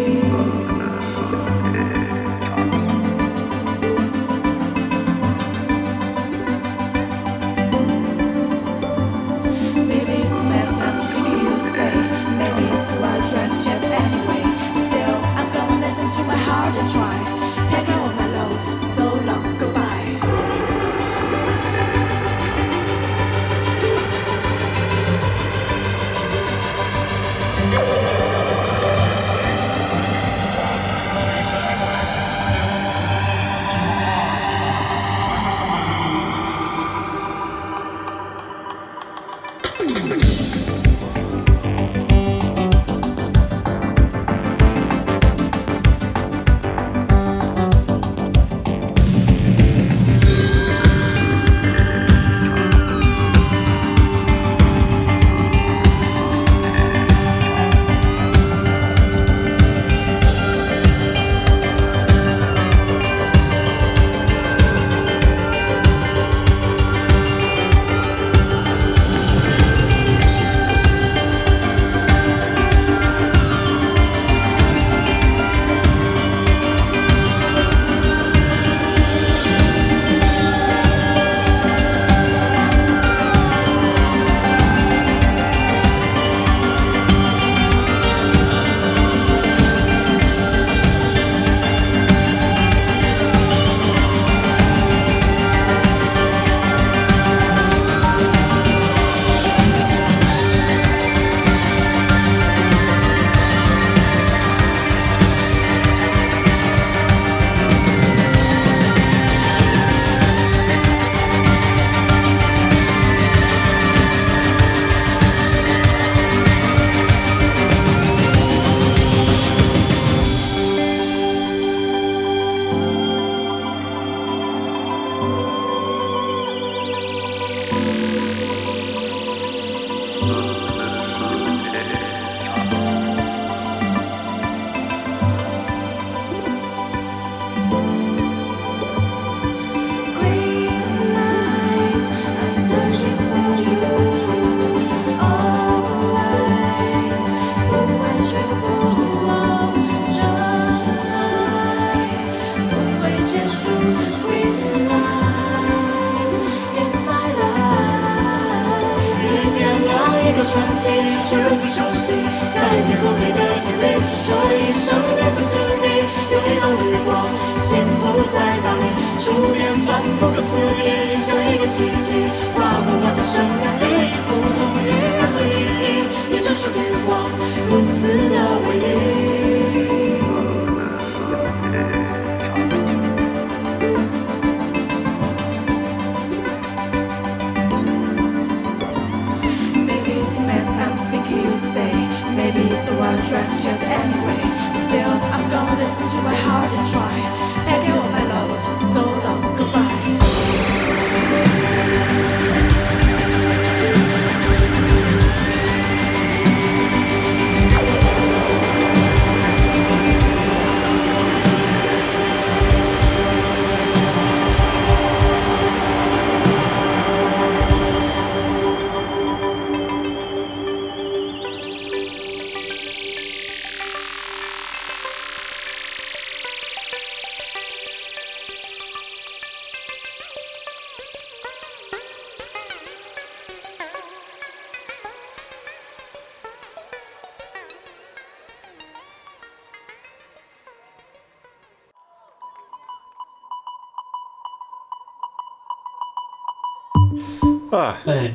哎，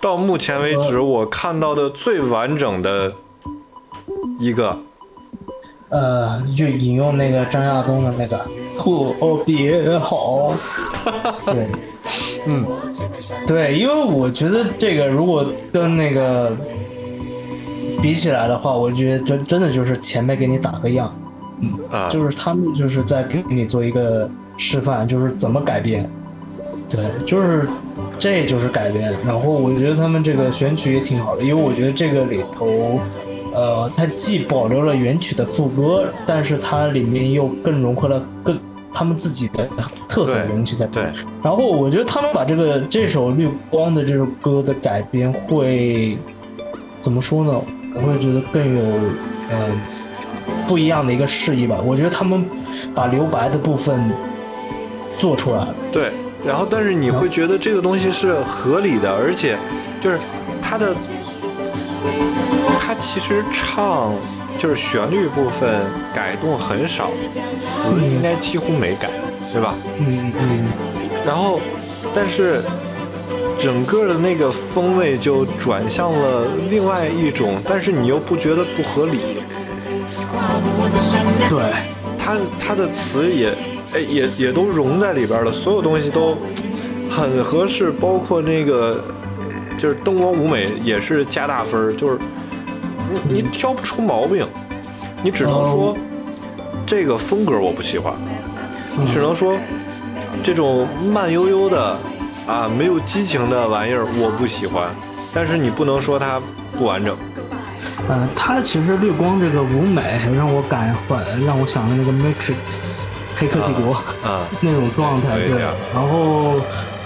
到目前为止我看到的最完整的一个，呃，就引用那个张亚东的那个“特别好 <laughs> ”，对，嗯，对，因为我觉得这个如果跟那个比起来的话，我觉得真真的就是前辈给你打个样，啊，就是他们就是在给你做一个示范，就是怎么改编。对，就是这就是改编。然后我觉得他们这个选曲也挺好的，因为我觉得这个里头，呃，它既保留了原曲的副歌，但是它里面又更融合了更他们自己的特色的东西在里面。对然后我觉得他们把这个这首《绿光》的这首歌的改编会怎么说呢？我会觉得更有呃不一样的一个示意吧。我觉得他们把留白的部分做出来了。对，然后但是你会觉得这个东西是合理的，而且就是它的，它其实唱就是旋律部分改动很少，词应该几乎没改，对吧？嗯嗯，然后，但是整个的那个风味就转向了另外一种，但是你又不觉得不合理。对，它它的词也哎也也都融在里边了，所有东西都很合适，包括那个就是灯光舞美也是加大分儿，就是你你挑不出毛病，你只能说这个风格我不喜欢，你只能说这种慢悠悠的啊没有激情的玩意儿我不喜欢，但是你不能说它不完整。呃，它其实绿光这个舞美让我感怀，让我想到那个 Matrix 黑客帝国、啊那种状态，对。然后，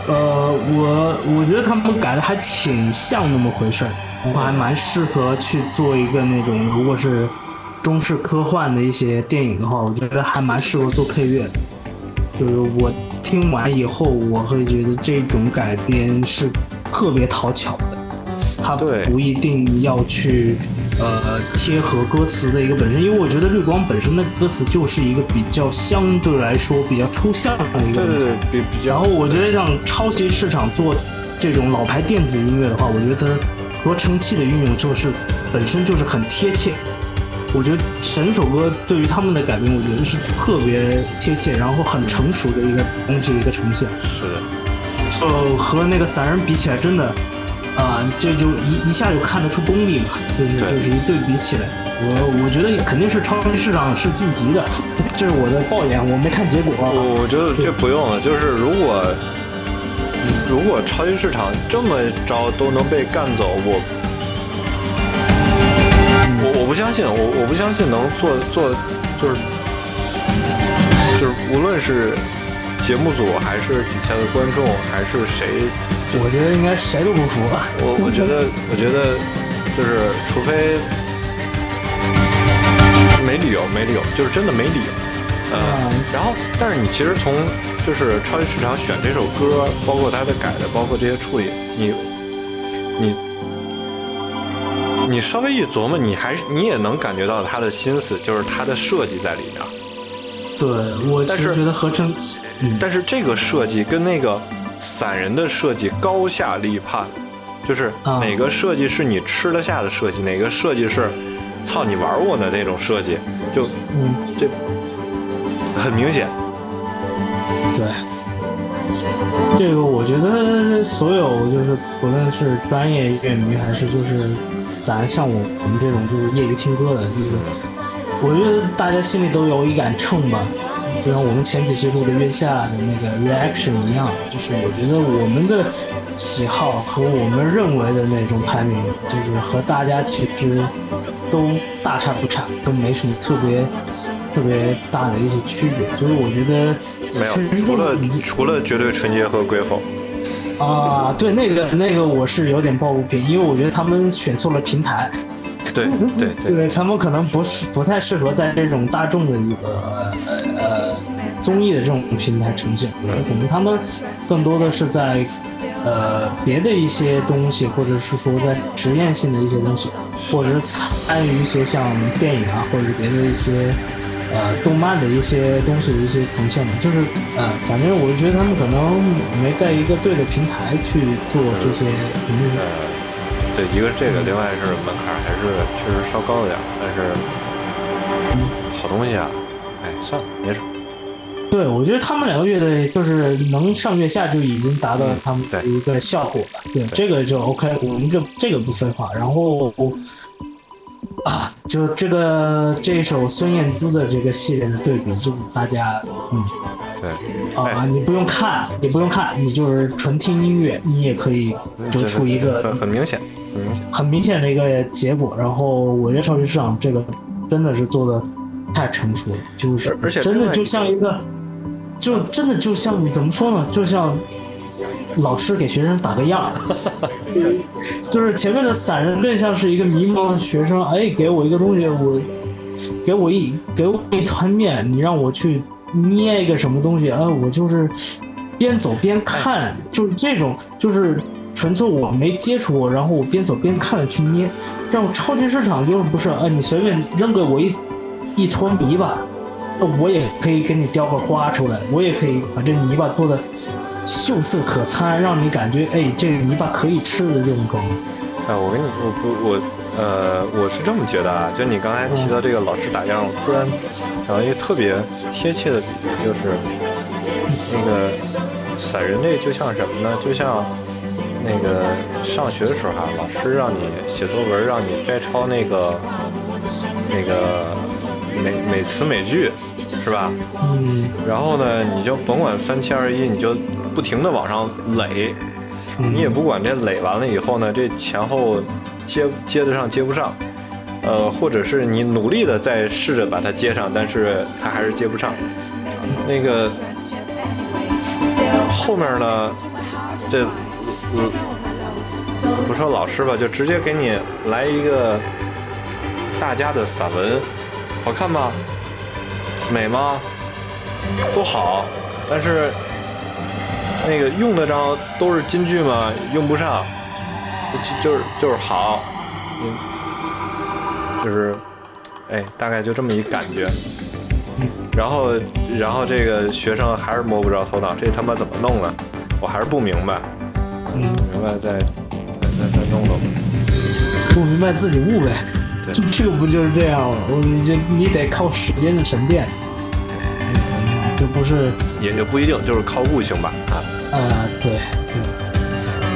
呃，我我觉得他们改的还挺像那么回事儿，我还蛮适合去做一个那种，如果是中式科幻的一些电影的话，我觉得还蛮适合做配乐的。就是我听完以后，我会觉得这种改编是特别讨巧的，它不一定要去呃贴合歌词的一个本身，因为我觉得绿光本身的歌词就是一个比较相对来说比较抽象的一个。对对对，比比较然后我觉得像超级市场做这种老牌电子音乐的话，我觉得它合成器的运用就是本身就是很贴切。我觉得整首歌对于他们的改编，我觉得是特别贴切，然后很成熟的一个东西的一个呈现。是的。呃，和那个散人比起来，真的，啊、这就一一下就看得出功力嘛，就是就是一对比起来，我我觉得肯定是超级市场是晋级的，<laughs> 这是我的抱怨，我没看结果。我我觉得这不用了，就是如果如果超级市场这么着都能被干走，我我我不相信，我我不相信能做做就是就是无论是节目组还是底下的观众还是谁，我觉得应该谁都不服。我我觉得我觉得就是除非没理由没理由，就是真的没理由。嗯，然后，但是你其实从就是超级市场选这首歌，包括它的改的，包括这些处理，你你你稍微一琢磨，你还是你也能感觉到他的心思，就是他的设计在里面。对我但是其实觉得合成，嗯，但是这个设计跟那个散人的设计高下立判，就是啊哪个设计是你吃得下的设计，哪个设计是操你玩我呢那种设计，就嗯，这很明显。对。这个我觉得所有就是不论是专业乐迷还是就是咱像我我们这种就是业余听歌的，就是我觉得大家心里都有一杆秤吧，就像我们前几期录的月下的那个 reaction 一样，就是我觉得我们的喜好和我们认为的那种排名，就是和大家其实都大差不差，都没什么特别特别大的一些区别，所以我觉得没有，除了除了绝对纯洁和鬼否，啊，对，那个那个我是有点抱不平，因为我觉得他们选错了平台，对对对，对 <laughs> 他们可能不是不太适合在这种大众的一个综艺的这种平台呈现，可能他们更多的是在呃别的一些东西，或者是说在实验性的一些东西，或者是参与一些像电影啊，或者是别的一些呃动漫的一些东西的一些呈现嘛，就是呃，反正我觉得他们可能没在一个对的平台去做这些评论。呃，对，一个这个，另外是门槛还是确实稍高了点，但是好东西啊，哎，算了，没事。对，我觉得他们两个乐队就是能上月下就已经达到他们的一个效果了。对，这个就 OK，我们就这个不废话。然后啊，就这个这一首孙燕姿的这个系列的对比，就是大家嗯对，啊，哎你不用看，你不用看，你就是纯听音乐，你也可以得出一个很明显，很明显。的一个结果。然后我觉得超级市场这个真的是做的太成熟了，就是而且真的就像一个，就真的就像怎么说呢，就像老师给学生打个样儿，<laughs> 就是前面的散人更像是一个迷茫的学生，哎，给我一个东西，我给我一给我一团面，你让我去捏一个什么东西啊，我就是边走边看，就是这种，就是纯粹我没接触过，然后我边走边看的去捏。这种超级市场就是不是，哎，你随便扔给我一一坨泥巴，我也可以给你雕个花出来，我也可以把这泥巴做的秀色可餐，让你感觉哎，这个泥巴可以吃的这种状态。哎，我跟你，我不，我，呃，我是这么觉得啊，就你刚才提到这个老师打样，我突然想到一个特别贴切的比喻，就是那个散人类就像什么呢？就像那个上学的时候哈、老师让你写作文，让你摘抄那个那个美美词美句，是吧？嗯然后呢，你就甭管三七二十一，你就不停的往上垒，你也不管这垒完了以后呢，这前后接接得上接不上，呃，或者是你努力的在试着把它接上，但是它还是接不上。那个后面呢，这嗯，不说老师吧，就直接给你来一个大家的散文，好看吗？美吗？都好，但是那个用得着都是金句吗？用不上，就就是就是好，嗯，就是，哎，大概就这么一感觉。然后，然后这个学生还是摸不着头脑，这他妈怎么弄啊？我还是不明白，嗯，明白再再再再弄弄。不明白自己悟呗。对这个不就是这样吗？我你就你得靠时间的沉淀，这不是也也不一定，就是靠悟性吧，啊。呃对对。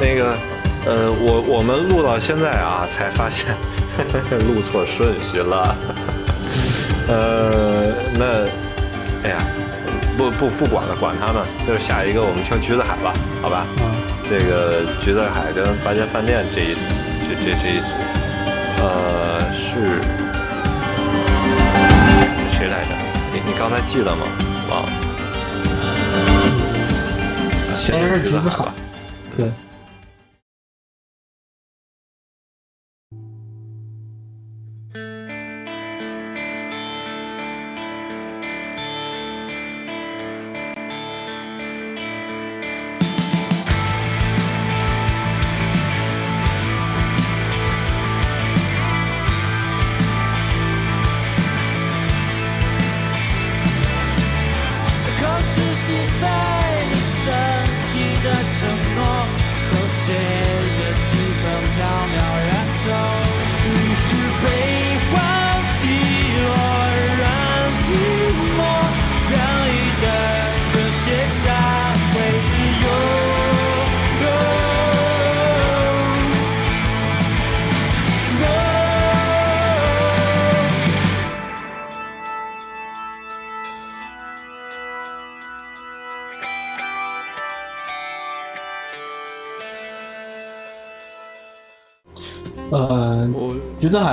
那个，呃，我我们录到现在啊，才发现 <laughs> 录错顺序了。<laughs> 呃，那，哎呀，不不不管了，管他们，就是下一个我们听橘子海吧，好吧？嗯这个橘子海跟八间饭店这一这这这一组，呃，是谁来着？你你刚才记得吗？忘了。先是橘子海吧。对。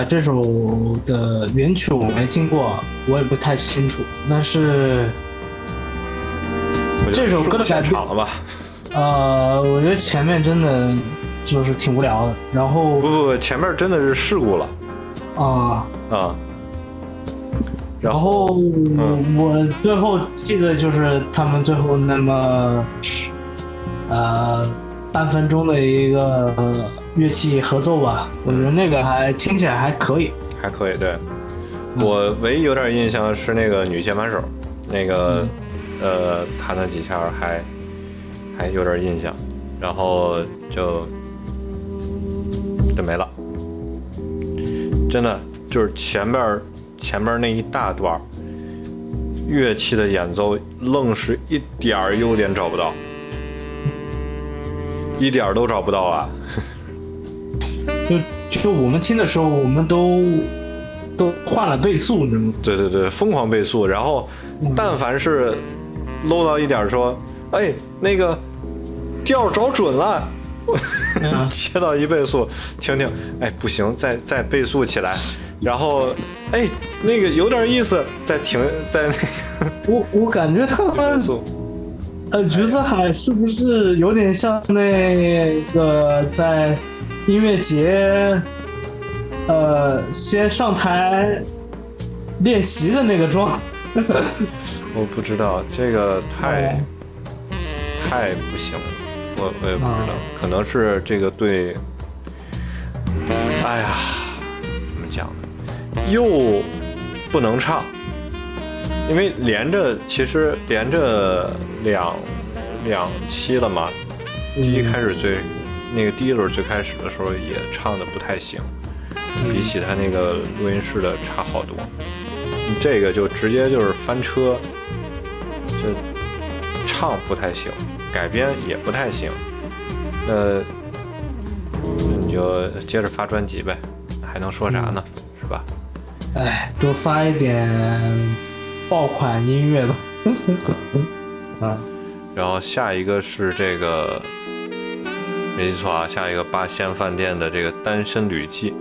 这首的原曲我没听过，我也不太清楚。但是，这首歌的现改场了吧？呃，我觉得前面真的就是挺无聊的。然后不不不，前面真的是事故了啊、啊。然后嗯我最后记得就是他们最后那么呃半分钟的一个、呃乐器合奏吧，我觉得那个还听起来还可以。还可以，对，我唯一有点印象是那个女键盘手，那个呃弹了几下还还有点印象，然后就就没了。真的就是前边前面那一大段乐器的演奏，愣是一点儿优点找不到，一点儿都找不到啊！就就我们听的时候，我们都都换了倍速，你知道吗？对对对，疯狂倍速，然后但凡是漏到一点儿说，哎，那个调找准了，嗯。<laughs> 切到一倍速听听，哎，不行，再再倍速起来，然后哎，那个有点意思，再停，再那个 <laughs> 我我感觉他倍们速，呃，橘子海是不是有点像那个在音乐节，呃，先上台练习的那个妆？<laughs> 我不知道这个太、哦太不行了，我我也不知道，哦可能是这个对，哎呀，怎么讲呢？又不能唱，因为连着其实连着两两期了嘛，第一开始最那个第一轮最开始的时候也唱的不太行，比起他那个录音室的差好多。这个就直接就是翻车，就唱不太行，改编也不太行，那你就接着发专辑呗，还能说啥呢？是吧？哎，多发一点爆款音乐吧。<laughs> 啊，然后下一个是这个，没错啊，下一个八仙饭店的这个《单身旅记》。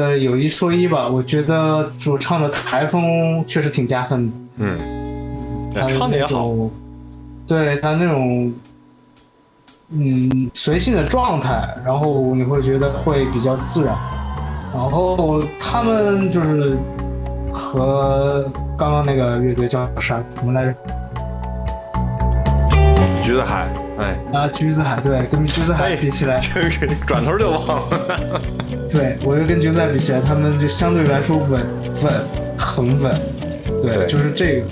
个有一说一吧，我觉得主唱的台风确实挺加分的。嗯，他那唱的也好，那种，对他那种，嗯，随性的状态，然后你会觉得会比较自然。然后他们就是和刚刚那个乐队叫啥什么来着？橘子海，哎，啊，橘子海，对，跟橘子海比起来，这 <laughs> 个转头就忘了。对我就跟橘子海比起来，他们就相对来说稳稳，很稳。对，对就是这个。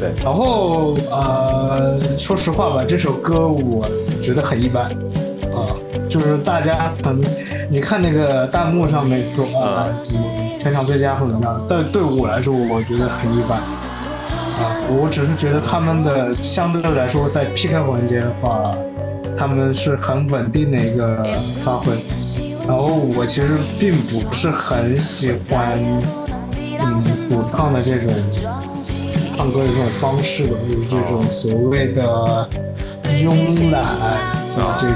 对，然后呃，说实话吧，这首歌我觉得很一般啊、就是大家可能你看那个弹幕上面说啊，怎么全场最佳或者怎么样，但对我来说，我觉得很一般啊。我只是觉得他们的相对来说在 PK 环节的话，他们是很稳定的一个发挥。然后我其实并不是很喜欢，嗯，主唱的这种唱歌的这种方式吧，就是这种所谓的慵懒的这种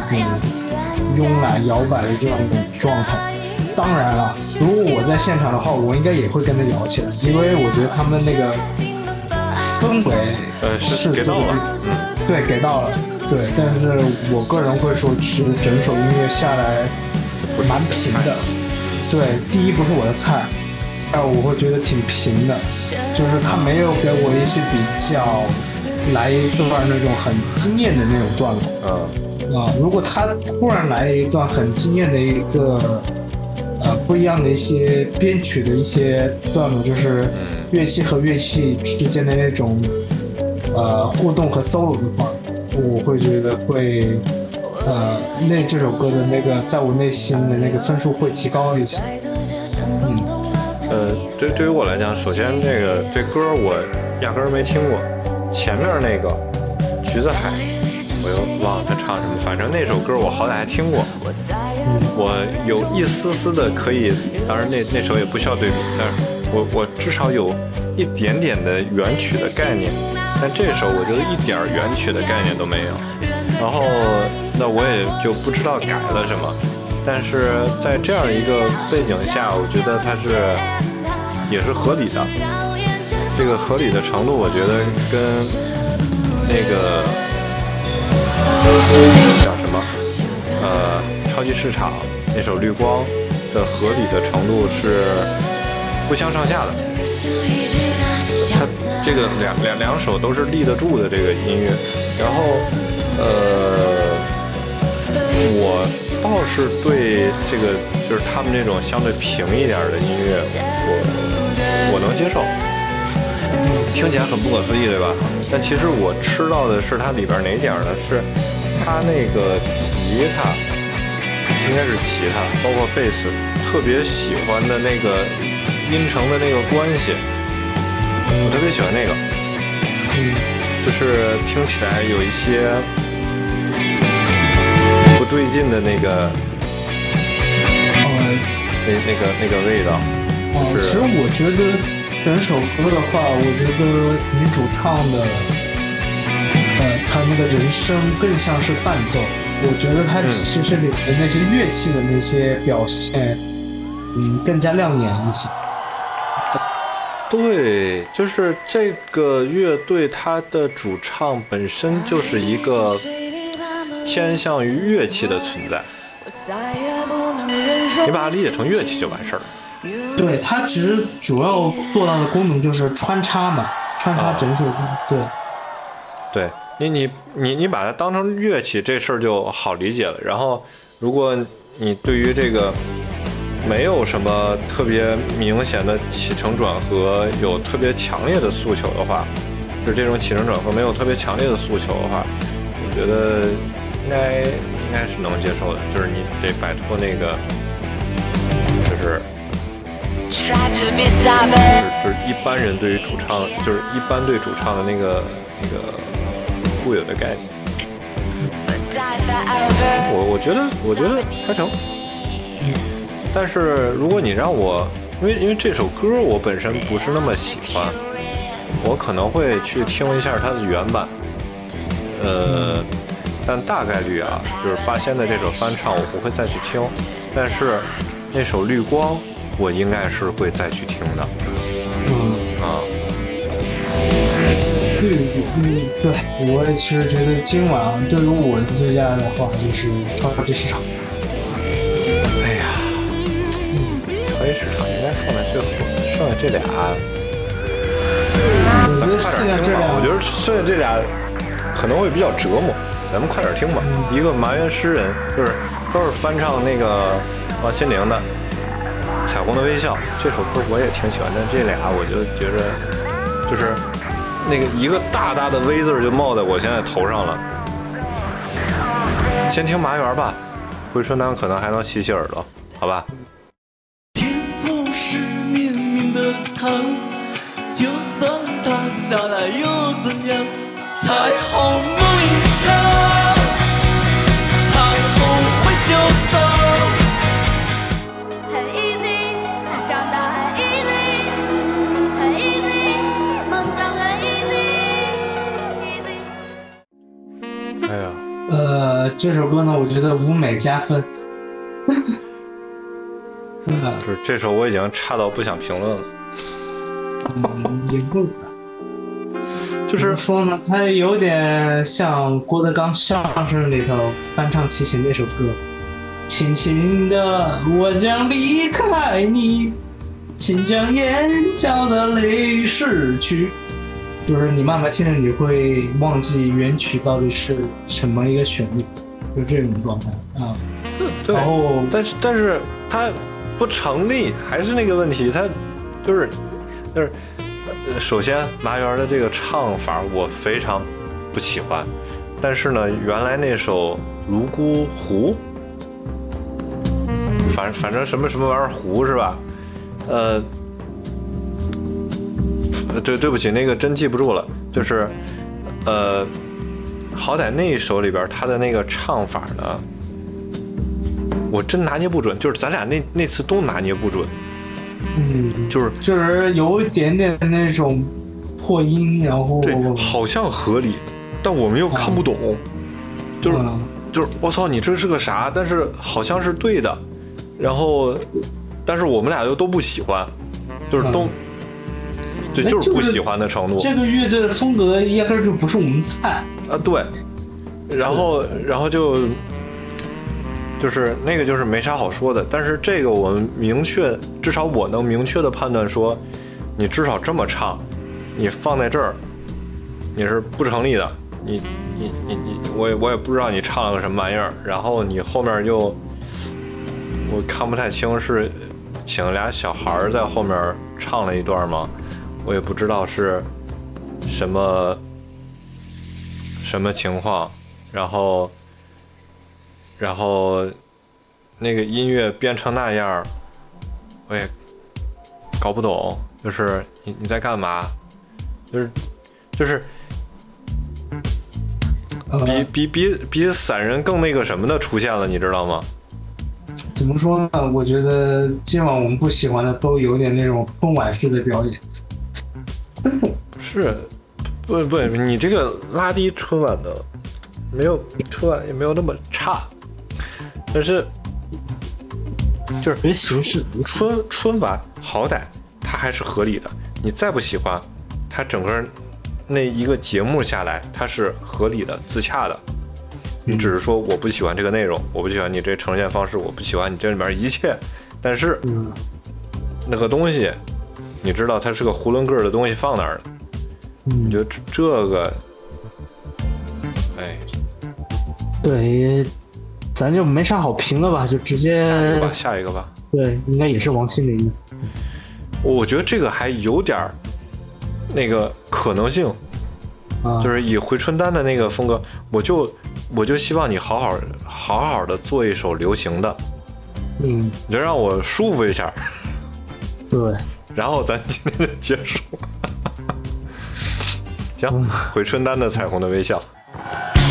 慵懒摇摆的这样一种状态。当然了，如果我在现场的话，我应该也会跟他摇起来，因为我觉得他们那个氛围。呃，是是给到了，对，给到了，对，但是我个人会说，其实整首音乐下来蛮平的。对，第一不是我的菜，第二我会觉得挺平的，就是他没有给我一些比较来一段那种很惊艳的那种段落嗯，啊。如果他突然来一段很惊艳的一个呃不一样的一些编曲的一些段落，就是乐器和乐器之间的那种呃互动和 solo 的话，我会觉得会呃那这首歌的那个在我内心的那个分数会提高一些。嗯呃，对，对于我来讲，首先这个这歌我压根儿没听过，前面那个《橘子海》，我又忘了他唱什么，反正那首歌我好歹还听过，嗯我有一丝丝的可以，当然那那首也不需要对比，但是我我至少有一点点的原曲的概念，但这首我觉得一点儿原曲的概念都没有，然后那我也就不知道改了什么。但是在这样一个背景下，我觉得它是也是合理的。这个合理的程度，我觉得跟那个叫什么呃超级市场那首《绿光》的合理的程度是不相上下的。它这个两两两首都是立得住的这个音乐，然后呃。我倒是对这个就是他们这种相对平一点的音乐，我我能接受，听起来很不可思议，对吧？但其实我吃到的是它里边哪点呢？是它那个吉他，应该是吉他，包括贝斯，特别喜欢的那个音程的那个关系，我特别喜欢那个，就是听起来有一些。不对劲的那个，呃，那那个那个味道，哦，是其实我觉得整首歌的话，我觉得女主唱的，呃，她那个人声更像是伴奏。我觉得她其实里面那些乐器的那些表现，嗯，更加亮眼一些。对，就是这个乐队，它的主唱本身就是一个偏向于乐器的存在，你把它理解成乐器就完事儿了。对，它其实主要做到的功能就是穿插嘛，穿插整首歌。对，对你，你你你把它当成乐器，这事儿就好理解了。然后，如果你对于这个没有什么特别明显的起承转合，有特别强烈的诉求的话，就是这种起承转合没有特别强烈的诉求的话，我觉得应该应该是能接受的。就是你得摆脱那个，就是就是就是一般人对于主唱，就是一般对主唱的那个那个固有的概念。我我觉得我觉得还成，但是如果你让我，因为因为这首歌我本身不是那么喜欢，我可能会去听一下它的原版，呃，但大概率啊，就是八仙的这首翻唱我不会再去听，但是那首绿光我应该是会再去听的，嗯，啊，对，嗯，对，我也是觉得今晚对于我的最佳的话就是超级市场。超级市场应该放在最后，剩下这俩。咱们快点听吧，我觉得剩下这俩可能会比较折磨，咱们快点听吧。一个埋怨诗人，就是都是翻唱那个王心凌的《彩虹的微笑》这首歌，我也挺喜欢，但这俩我就觉着就是那个一个大大的 V 字就冒在我现在头上了。先听麻园吧，回春丹可能还能洗洗耳朵，好吧？就算塌下来又怎样？彩虹梦一场，彩虹会羞涩。很 easy，长大很 easy，很 easy，梦想很 easy，easy。哎呀，呃，这首歌呢，我觉得舞美加分。<laughs> 不，是这首我已经差到不想评论了。嗯也不怎么就是说呢，它有点像郭德纲相声里头翻唱齐秦那首歌，轻轻的我将离开你，请将眼角的泪拭去。就是你慢慢听着，你会忘记原曲到底是什么一个旋律，就这种状态啊。对然后但是但是它不成立，还是那个问题，它就是就是首先麻园的这个唱法我非常不喜欢，但是呢，原来那首《泸沽湖》，反反正什么什么玩意儿湖是吧？呃对，对不起，那个真记不住了。就是，呃，好歹那一首里边他的那个唱法呢，我真拿捏不准，就是咱俩那那次都拿捏不准，嗯，就是就是有一点点那种破音，然后对，好像合理，但我们又看不懂，就是嗯。就是我操，你这是个啥？但是好像是对的，然后，但是我们俩又都不喜欢，就是都，对，哎就是不喜欢的程度。这个乐队的风格压根儿就不是我们菜。啊，对，然后然后就就是那个就是没啥好说的，但是这个我们明确，至少我能明确的判断说，你至少这么唱，你放在这儿，你是不成立的，你你你你，我也我也不知道你唱了个什么玩意儿，然后你后面又我看不太清是请俩小孩儿在后面唱了一段吗？我也不知道是什么什么情况，然后然后那个音乐变成那样儿，我也搞不懂，就是你你在干嘛？就是就是呃，比比比比散人更那个什么的出现了，你知道吗？怎么说呢？我觉得今晚我们不喜欢的都有点那种春晚式的表演。是，不不，你这个拉低春晚的，没有春晚也没有那么差，但是就是形式。春春晚好歹它还是合理的，你再不喜欢，它整个那一个节目下来，它是合理的、自洽的。你只是说我不喜欢这个内容，我不喜欢你这呈现方式，我不喜欢你这里面一切，但是嗯，那个东西，你知道它是个囫囵个儿的东西放那儿了，你嗯，觉得这这个，哎，对，咱就没啥好评的吧，就直下一接个吧，下一个吧。对，应该也是王心凌的。我觉得这个还有点儿那个可能性，啊，就是以回春丹的那个风格，我就我就希望你好好好好的做一首流行的，嗯，你就让我舒服一下。对，<laughs> 然后咱今天就结束。<laughs> 行，回春丹的彩虹的微笑。天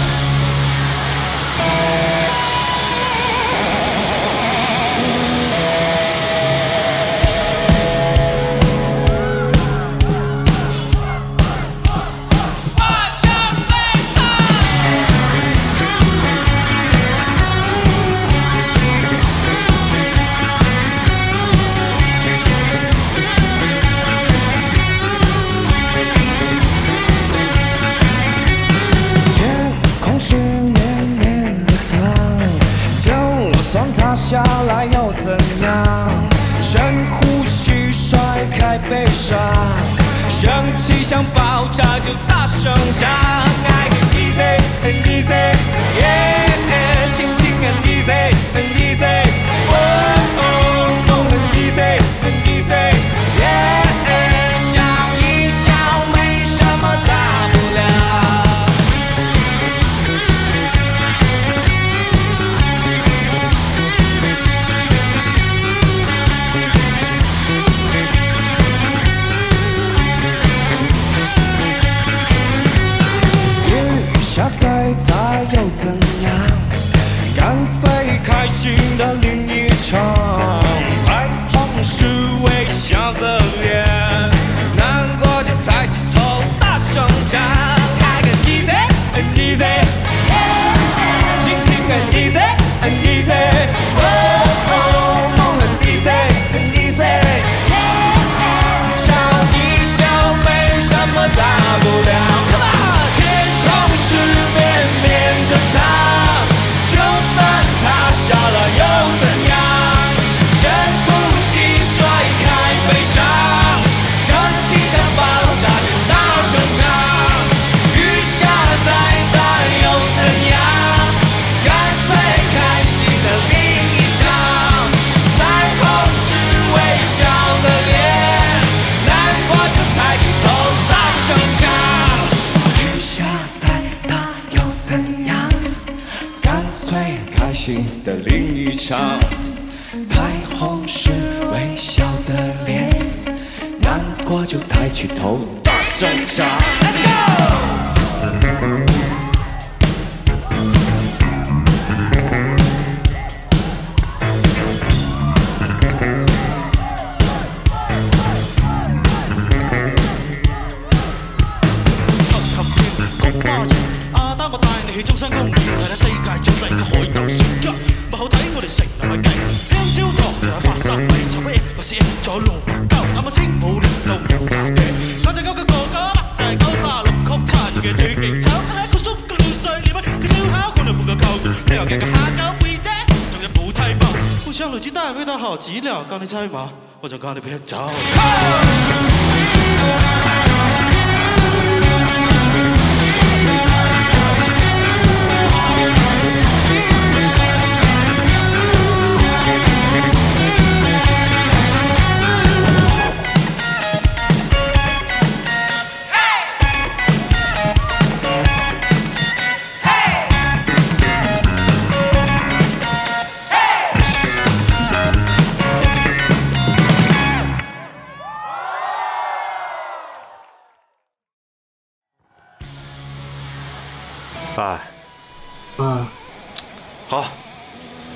悲伤，生气想爆炸就大声唱。爱很 easy，很 easy，yeah，心情很 easy，很 easy，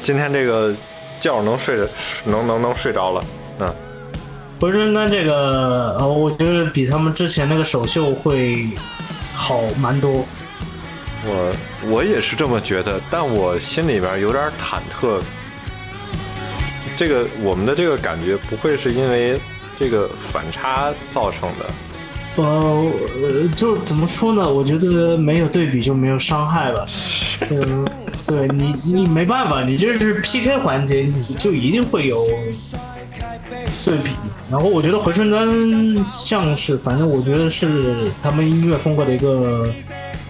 今天这个觉能睡着，能能能睡着了。嗯，不是，那这个，呃，我觉得比他们之前那个首秀会好蛮多。我我也是这么觉得，但我心里边有点忐忑。这个我们的这个感觉不会是因为这个反差造成的。呃，呃就怎么说呢？我觉得没有对比就没有伤害吧。<laughs> 嗯，对你，你没办法，你这是 PK 环节，你就一定会有对比。然后我觉得回春丹像是，反正我觉得是他们音乐风格的一个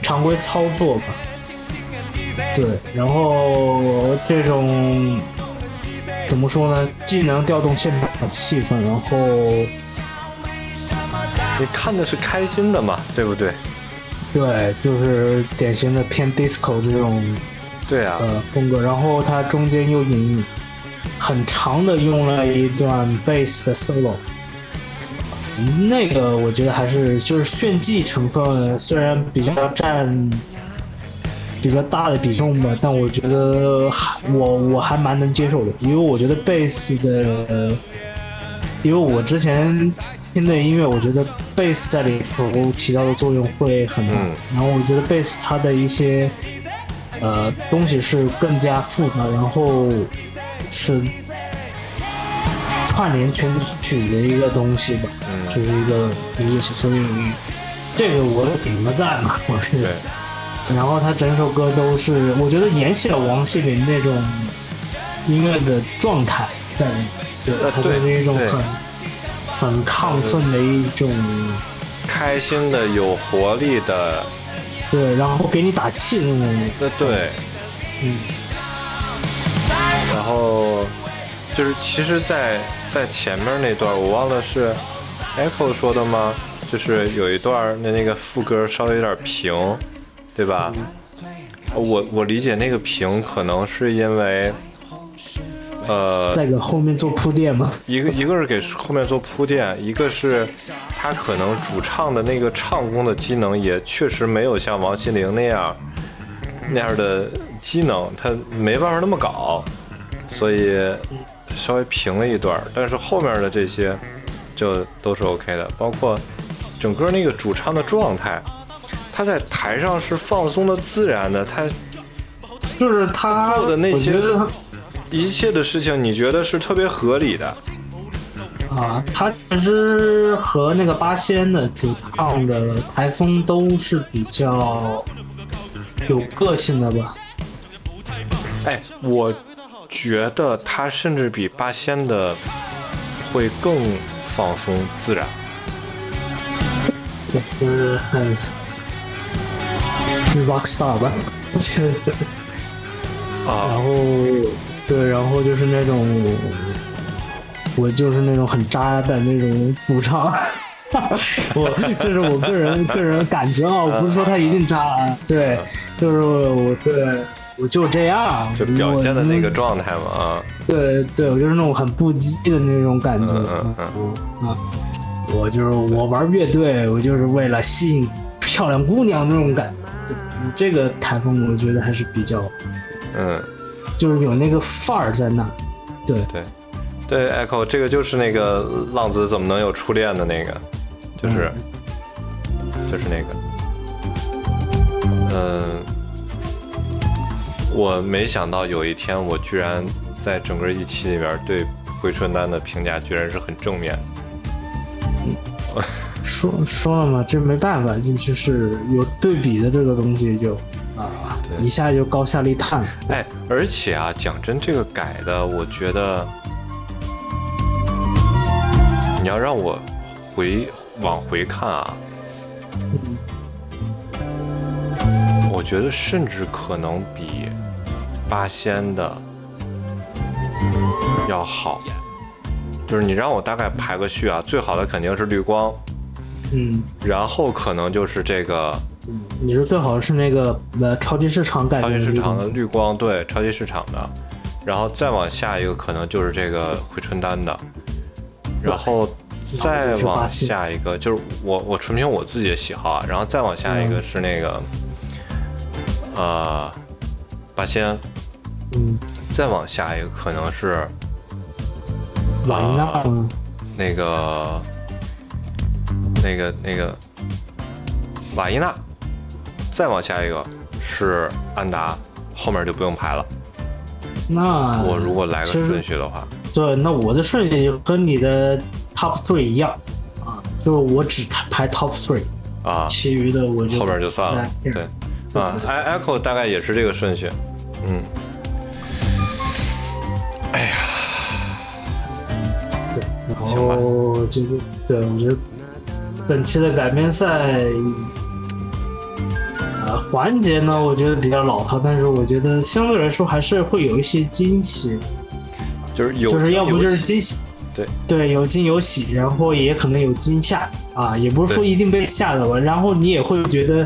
常规操作吧。对，然后这种怎么说呢？既能调动现场的气氛，然后你看的是开心的嘛，对不对？对，就是典型的偏 disco 这种对啊，呃风格，然后它中间又引很长的用了一段 bass 的 solo，那个我觉得还是就是炫技成分，虽然比较占比较大的比重吧，但我觉得还我我还蛮能接受的，因为我觉得贝斯的，呃因为我之前听的音乐，我觉得贝斯在里头起到的作用会很大，嗯。然后我觉得贝斯它的一些呃东西是更加复杂，然后是串联全曲的一个东西吧，嗯。就是一个一个，所以这个我点个赞嘛，<laughs> 我是。对，然后他整首歌都是，我觉得延续了王心凌那种音乐的状态在里面，对，他就是一种对。很很亢奋的一种，开心的、有活力的，对，然后给你打气的那种，那对，嗯，然后就是其实在，在前面那段我忘了是 Echo 说的吗？就是有一段那那个副歌稍微有点平，对吧？我我理解那个平可能是因为，呃，再给后面做铺垫吗，一个一个是给后面做铺垫，一个是他可能主唱的那个唱功的机能也确实没有像王心凌那样那样的机能，他没办法那么搞，所以稍微平了一段。但是后面的这些就都是 OK 的，包括整个那个主唱的状态，他在台上是放松的、自然的，他就是他做的那些我觉得他一切的事情你觉得是特别合理的。啊，他其实和那个八仙的主唱的台风都是比较有个性的吧，哎，我觉得他甚至比八仙的会更放松自然。对，就是很 rock star 吧，我觉得。然啊，后对，然后就是那种，我就是那种很渣的那种主唱。<laughs> 我这是我个人个人感觉啊，我不是说他一定渣啊，对，就是我对我就这样，就表现的那个状态嘛啊，对对，我就是那种很不羁的那种感觉。嗯嗯嗯啊，我就是我玩乐队，我就是为了吸引漂亮姑娘那种感觉。这个台风我觉得还是比较，嗯，就是有那个范儿在那儿。对，对，对，Echo，这个就是那个浪子怎么能有初恋的那个，就是，就是那个，嗯，我没想到有一天我居然在整个一期里边对回春丹的评价居然是很正面的。说说了嘛，这没办法，就就是有对比的这个东西就啊，对一下就高下立判。哎，而且啊，讲真，这个改的，我觉得，你要让我回往回看啊，我觉得甚至可能比八仙的要好。就是你让我大概排个序啊，最好的肯定是绿光，嗯，然后可能就是这个你说最好是那个呃超级市场改超编的这级市场的绿光，对，超级市场的，然后再往下一个可能就是这个回春丹的，然后再往下一个就是我我纯凭我自己的喜好啊，然后再往下一个是那个、呃八仙，嗯，再往下一个可能是瓦伊娜那个那个那个瓦伊娜，再往下一个是安达，后面就不用排了。那我如果来个顺序的话，对，那我的顺序就跟你的 top three 一样啊，就是我只排 top three，啊，其余的我就后边就算了。对，啊，e Echo 大概也是这个顺序。嗯，哎呀，对然后就是对，我觉得本期的改编赛，呃，环节呢，我觉得比较老套，但是我觉得相对来说还是会有一些惊喜，就是有，就是要不就是惊喜，对对，有惊有喜，然后也可能有惊吓啊，也不是说一定被吓到吧，然后你也会觉得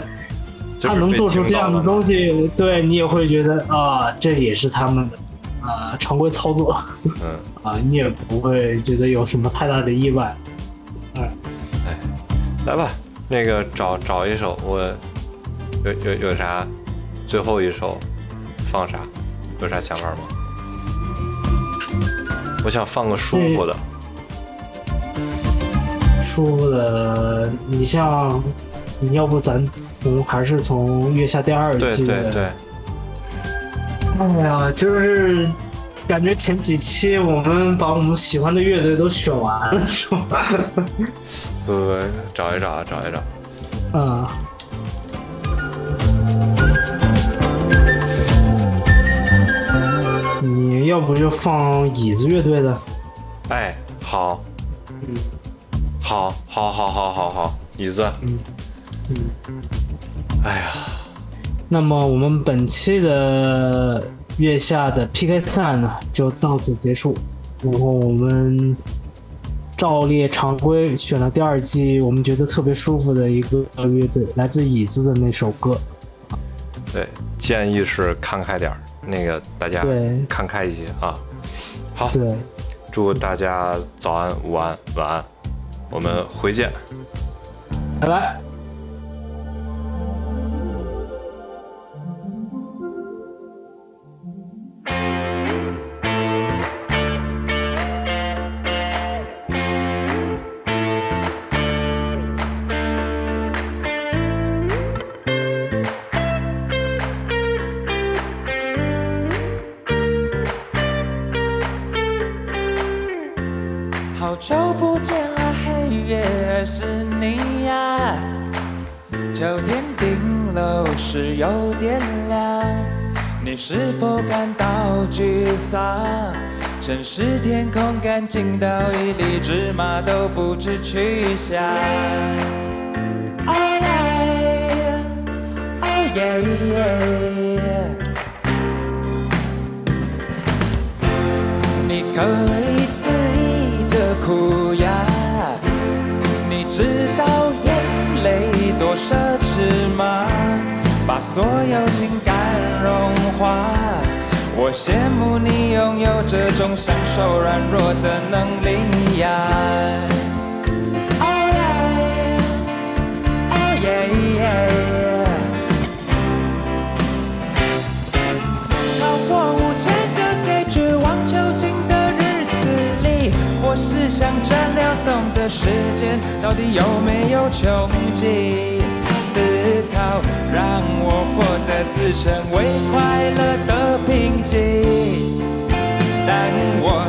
他能做出这样的东西，对你也会觉得啊，这也是他们的啊常规操作。嗯，啊，你也不会觉得有什么太大的意外。哎，哎，来吧，那个找找一首，我有有有啥？最后一首放啥？有啥想法吗？我想放个舒服的。舒服的，你像，你要不咱从还是从月下第二对季的？对对，哎呀，就是感觉前几期我们把我们喜欢的乐队都选完了，是吧？<laughs> 不不不，找一找啊，找一找。嗯。你要不就放椅子乐队的？哎，好，嗯好，好，好，好，好，好，椅子。嗯嗯哎呀，那么我们本期的月下的 PK 赛呢，就到此结束。然后我们照例常规，选了第二季我们觉得特别舒服的一个乐队，来自椅子的那首歌。对，建议是看开点儿，那个大家看开一些啊。好，对，祝大家早安、午安、晚安，我们回见。拜拜。是有点凉，你是否感到沮丧？城市天空干净到一粒芝麻都不知去向。哦耶，哦耶耶。你可以恣意的哭呀，你知道眼泪多奢侈吗？所有情感融化。我羡慕你拥有这种享受软弱的能力呀。哦耶，哦耶耶。超过五千个给绝望囚禁的日子里，我是想着流动的时间到底有没有穷尽。思考让我获得自称为快乐的平静，但我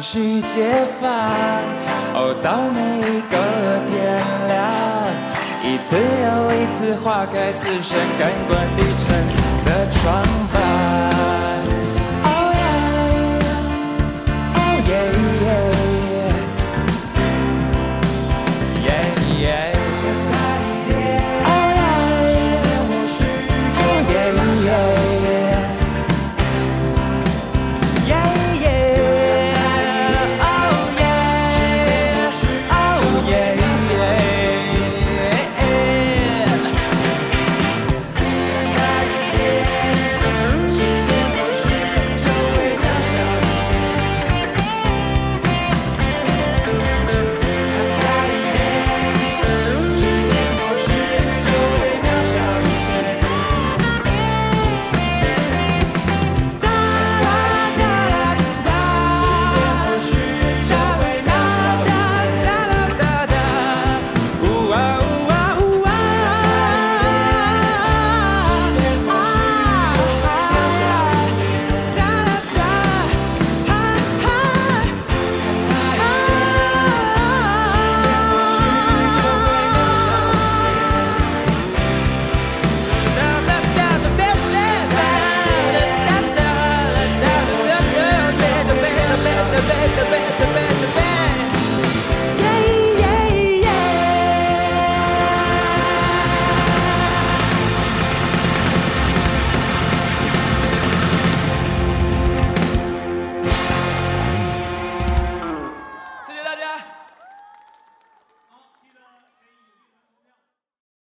去解放。哦，到每一个天亮，一次又一次划开自身感官旅程的窗吧。